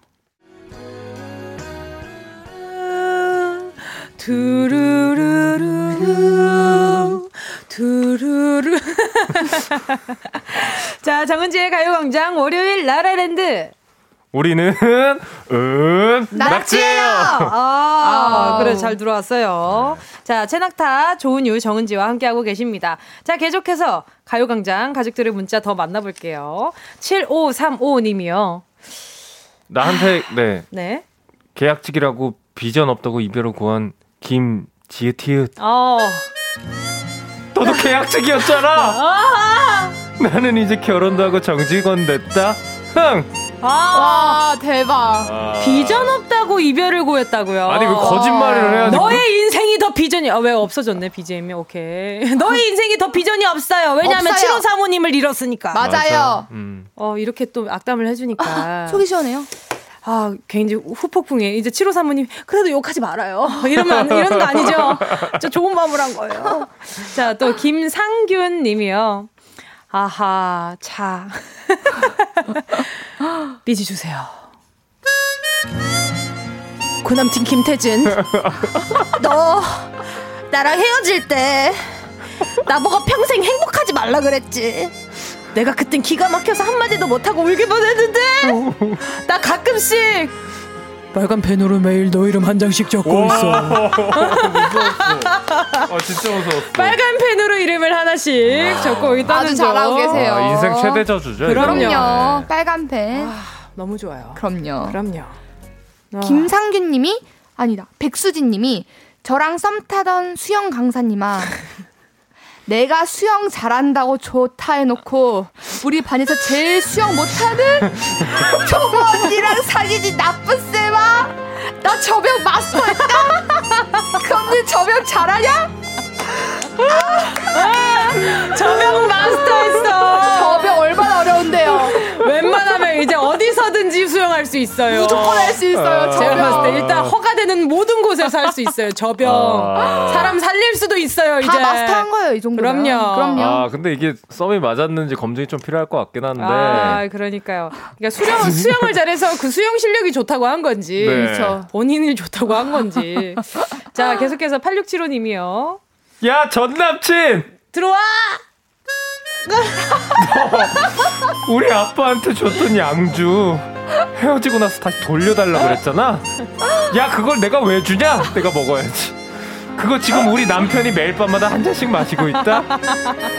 두루루루루 두루루 자 정은지의 가요광장 월요일 라라랜드 우리는 은 낙지예요. 아, 아, 그래 잘 들어왔어요. 자, 채낙타 좋은 유 정은지와 함께하고 계십니다. 자, 계속해서 가요광장 가족들의 문자 더 만나볼게요. 7535님이요. 나한테 네. 네. 계약직이라고 비전 없다고 이별을 구한 김지읒티읒. 어. 너도 계약직이었잖아. 아. 나는 이제 결혼도 하고 정직원 됐다. 흥. 아, 와, 대박. 아. 비전 없다고 이별을 구했다고요. 아니, 그 거짓말을 해야지. 너의 인생이 더 비전이, 아, 왜 없어졌네, BGM이. 오케이. 너의 인생이 더 비전이 없어요. 왜냐면 7호 사모님을 잃었으니까. 맞아요. 음. 어, 이렇게 또 악담을 해주니까. 아, 속이 시원해요. 아, 굉장히 후폭풍에 이제 7호 사모님 그래도 욕하지 말아요. 이러면 이러는 거 아니죠? 저 좋은 마음을 한 거예요. 자, 또 김상균 님이요. 아하, 차. 삐지 주세요. 구남친 김태진. 너 나랑 헤어질 때 나보고 평생 행복하지 말라 그랬지. 내가 그땐 기가 막혀서 한마디도 못하고 울기만 했는데 나 가끔씩 빨간 펜으로 매일 너 이름 한 장씩 적고 있어. 아 진짜 무서웠어. 빨간 펜으로 이름을 하나씩 적고 있다는 아주 잘하고 계세요. 아, 인생 최대 저주죠. 그럼요. 이거. 빨간 펜. 아, 너무 좋아요. 그럼요. 그럼요. 아. 김상균님이 아니다 백수진님이 저랑 썸 타던 수영 강사님아. 내가 수영 잘한다고 좋다 해놓고 우리 반에서 제일 수영 못하는 언니랑 사귀지 나쁜 나 저병 마스터했다 그 언니 저병 잘하냐? 저병 마스터했어. 저병 얼마나 어려운데요. 웬만하면 이제 어디서든지 수영 할 수 있어요. 무조건 할 수 있어요. 아, 제가 봤을 때 일단 허가되는 모든 곳에서 할 수 있어요. 저병. 아. 사람 살릴 수도 있어요. 이제. 마스터한 거예요. 이 정도. 그럼요. 그럼요. 아 근데 이게 썸이 맞았는지 검증이 좀 필요할 것 같긴 한데. 아 그러니까요. 그러니까 수영 수영을 잘해서 그 수영 실력이 좋다고 한 건지, 네. 그렇죠. 본인이 좋다고 한 건지. 자 계속해서 8675님이요. 야, 전 남친! 들어와! 너 우리 아빠한테 줬던 양주 헤어지고 나서 다시 돌려달라 그랬잖아? 야, 그걸 내가 왜 주냐? 내가 먹어야지. 그거 지금 우리 남편이 매일 밤마다 한 잔씩 마시고 있다?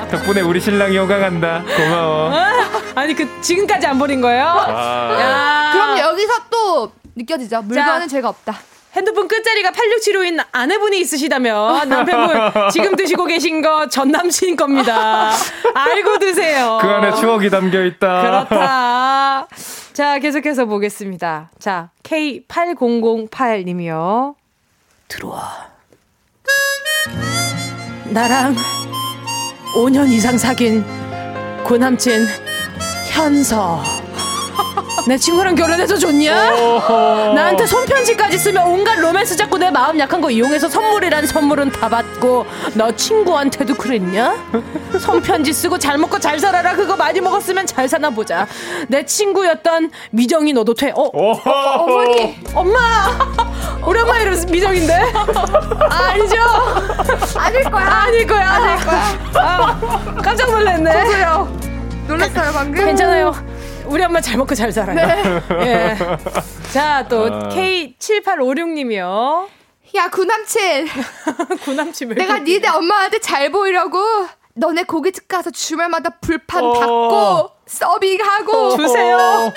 덕분에 우리 신랑이 호강한다. 고마워. 아니, 그, 지금까지 안 버린 거예요? 아. 그럼 여기서 또 느껴지죠? 물건은 자, 죄가 없다. 핸드폰 끝자리가 8675인 아내분이 있으시다면 남편분 지금 드시고 계신 거 전 남친 겁니다. 알고 드세요. 그 안에 추억이 담겨 있다. 그렇다. 자, 계속해서 보겠습니다. 자, K8008님이요. 들어와. 나랑 5년 이상 사귄 고남친 현서. 내 친구랑 결혼해서 좋냐? 나한테 손편지까지 쓰면 온갖 로맨스 잡고 내 마음 약한 거 이용해서 선물이란 선물은 다 받고 너 친구한테도 그랬냐? 손편지 쓰고 잘 먹고 잘 살아라. 그거 많이 먹었으면 잘 사나 보자. 내 친구였던 미정이 너도 돼. 어? 어, 머니 엄마! 우리 엄마 이름 미정인데? 아, 아니죠? 아닐 거야. 아닐 거야 아닐 거야. 아, 깜짝 놀랐네. 저도요. 놀랐어요 방금. 괜찮아요 우리 엄마 잘 먹고 잘 살아요. 네. 예. 자, 또 아. K7856님이요. 야, 구남친. 구남친 내가 니네 엄마한테 잘 보이려고 너네 고깃집 가서 주말마다 불판 어. 닫고 서빙하고 어. 주세요.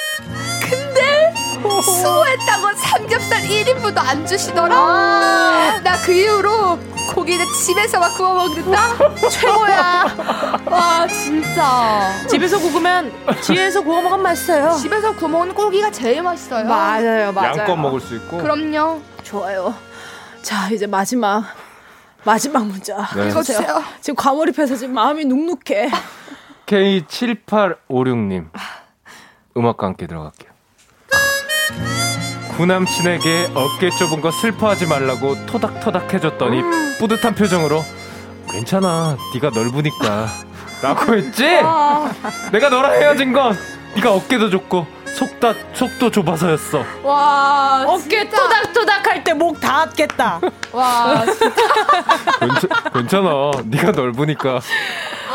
근데 수고했다고 삼겹살 1인분도 안 주시더라. 아. 나그 이후로 고기는 집에서 막 구워 먹는다? 최고야. 와, 진짜. 집에서 구우면 뒤에서 구워 먹으면 맛있어요. 집에서 구워 먹는 고기가 제일 맛있어요. 맞아요, 맞아요. 양껏 먹을 수 있고. 그럼요. 좋아요. 자, 이제 마지막. 마지막 문자. 네. 읽어주세요. 지금 과몰입해서 지금 마음이 눅눅해. K7856님. 음악과 함께 들어갈게요. 구남친에게 어깨 좁은 거 슬퍼하지 말라고 토닥토닥 해줬더니 음. 뿌듯한 표정으로 괜찮아 네가 넓으니까. 라고 했지? 내가 너랑 헤어진 건 네가 어깨도 좁고 속다, 속도 좁아서였어. 와 어깨 토닥토닥 할 때 목 닿았겠다. 와 괜찮, 괜찮아. 네가 넓으니까.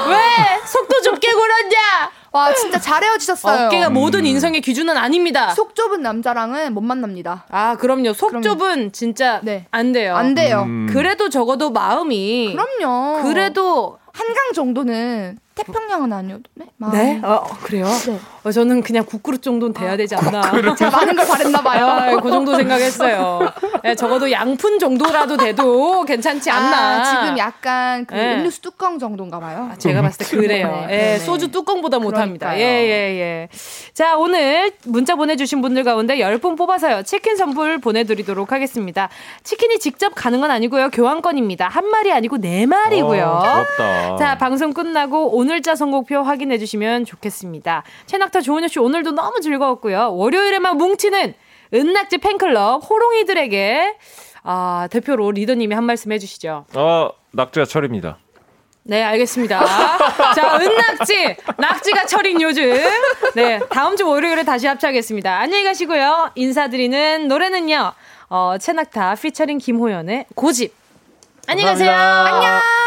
왜? 속도 좁게 굴었냐 와 진짜 잘 헤어지셨어요. 어깨가 모든 음. 인성의 기준은 아닙니다. 속 좁은 남자랑은 못 만납니다. 아 그럼요. 속 그럼요. 좁은 진짜 네. 안 돼요. 안 돼요. 음. 그래도 적어도 마음이 그럼요. 그래도 한강 정도는 태평양은 아니어도 네? 네? 어, 그래요? 네. 어, 저는 그냥 국그릇 정도는 돼야 되지 않나. 제가 많은 걸 바랬나 봐요. 아, 그 정도 생각했어요. 네, 적어도 양푼 정도라도 돼도 괜찮지 않나. 아, 지금 약간 그 네. 음료수 뚜껑 정도인가 봐요. 아, 제가 봤을 때 그래요. 네, 네, 네. 소주 뚜껑보다 못합니다. 예, 예, 예. 자, 오늘 문자 보내주신 분들 가운데 10분 뽑아서요. 치킨 선물 보내드리도록 하겠습니다. 치킨이 직접 가는 건 아니고요. 교환권입니다. 한 마리 아니고 네 마리고요. 어, 자, 방송 끝나고 오늘 자 선곡표 확인해 주시면 좋겠습니다. 최낙타 조은효 씨 오늘도 너무 즐거웠고요. 월요일에만 뭉치는 은낙지 팬클럽 호롱이들에게 아, 대표로 리더님이 한 말씀 해주시죠. 어, 낙지가 철입니다. 네, 알겠습니다. 자, 은낙지, 낙지가 철인 요즘. 네, 다음 주 월요일에 다시 합체하겠습니다. 안녕히 가시고요. 인사드리는 노래는요, 어, 채낙타 피처링 김호연의 고집. 안녕히 가세요. 안녕.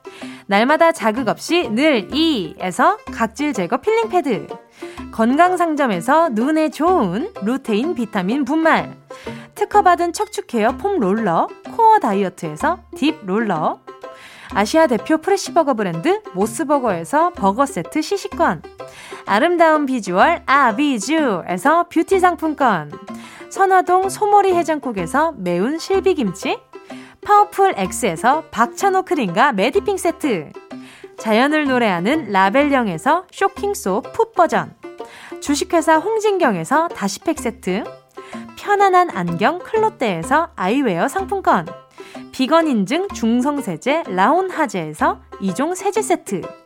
날마다 자극 없이 늘 이에서 각질 제거 필링 패드. 건강 상점에서 눈에 좋은 루테인 비타민 분말. 특허받은 척추 케어 foam roller 코어 다이어트에서 deep roller. 아시아 대표 프레시버거 브랜드 모스버거에서 버거 세트 시식권. 아름다운 비주얼 아비주에서 뷰티 상품권. 선화동 소머리 해장국에서 매운 실비김치. 파워풀 X에서 박찬호 크림과 매디핑 세트. 자연을 노래하는 라벨령에서 쇼킹소 풋 버전. 주식회사 홍진경에서 다시팩 세트. 편안한 안경 클로떼에서 아이웨어 상품권. 비건 인증 중성세제 라온하제에서 2종 세제 세트.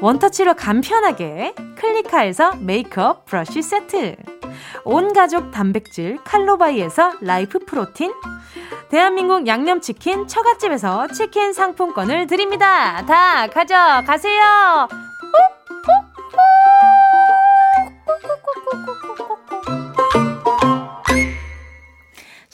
원터치로 간편하게 클리카에서 메이크업 브러쉬 세트. 온 가족 단백질 칼로바이에서 라이프 프로틴. 대한민국 양념치킨 처갓집에서 치킨 상품권을 드립니다. 다 가져가세요.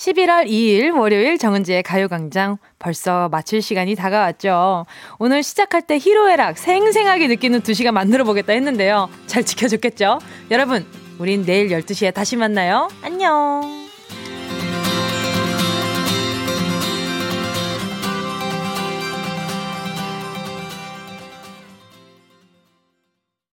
11월 2일 월요일 정은지의 가요광장 벌써 마칠 시간이 다가왔죠. 오늘 시작할 때 희로애락 생생하게 느끼는 2시간 만들어 보겠다 했는데요. 잘 지켜줬겠죠? 여러분, 우린 내일 12시에 다시 만나요. 안녕.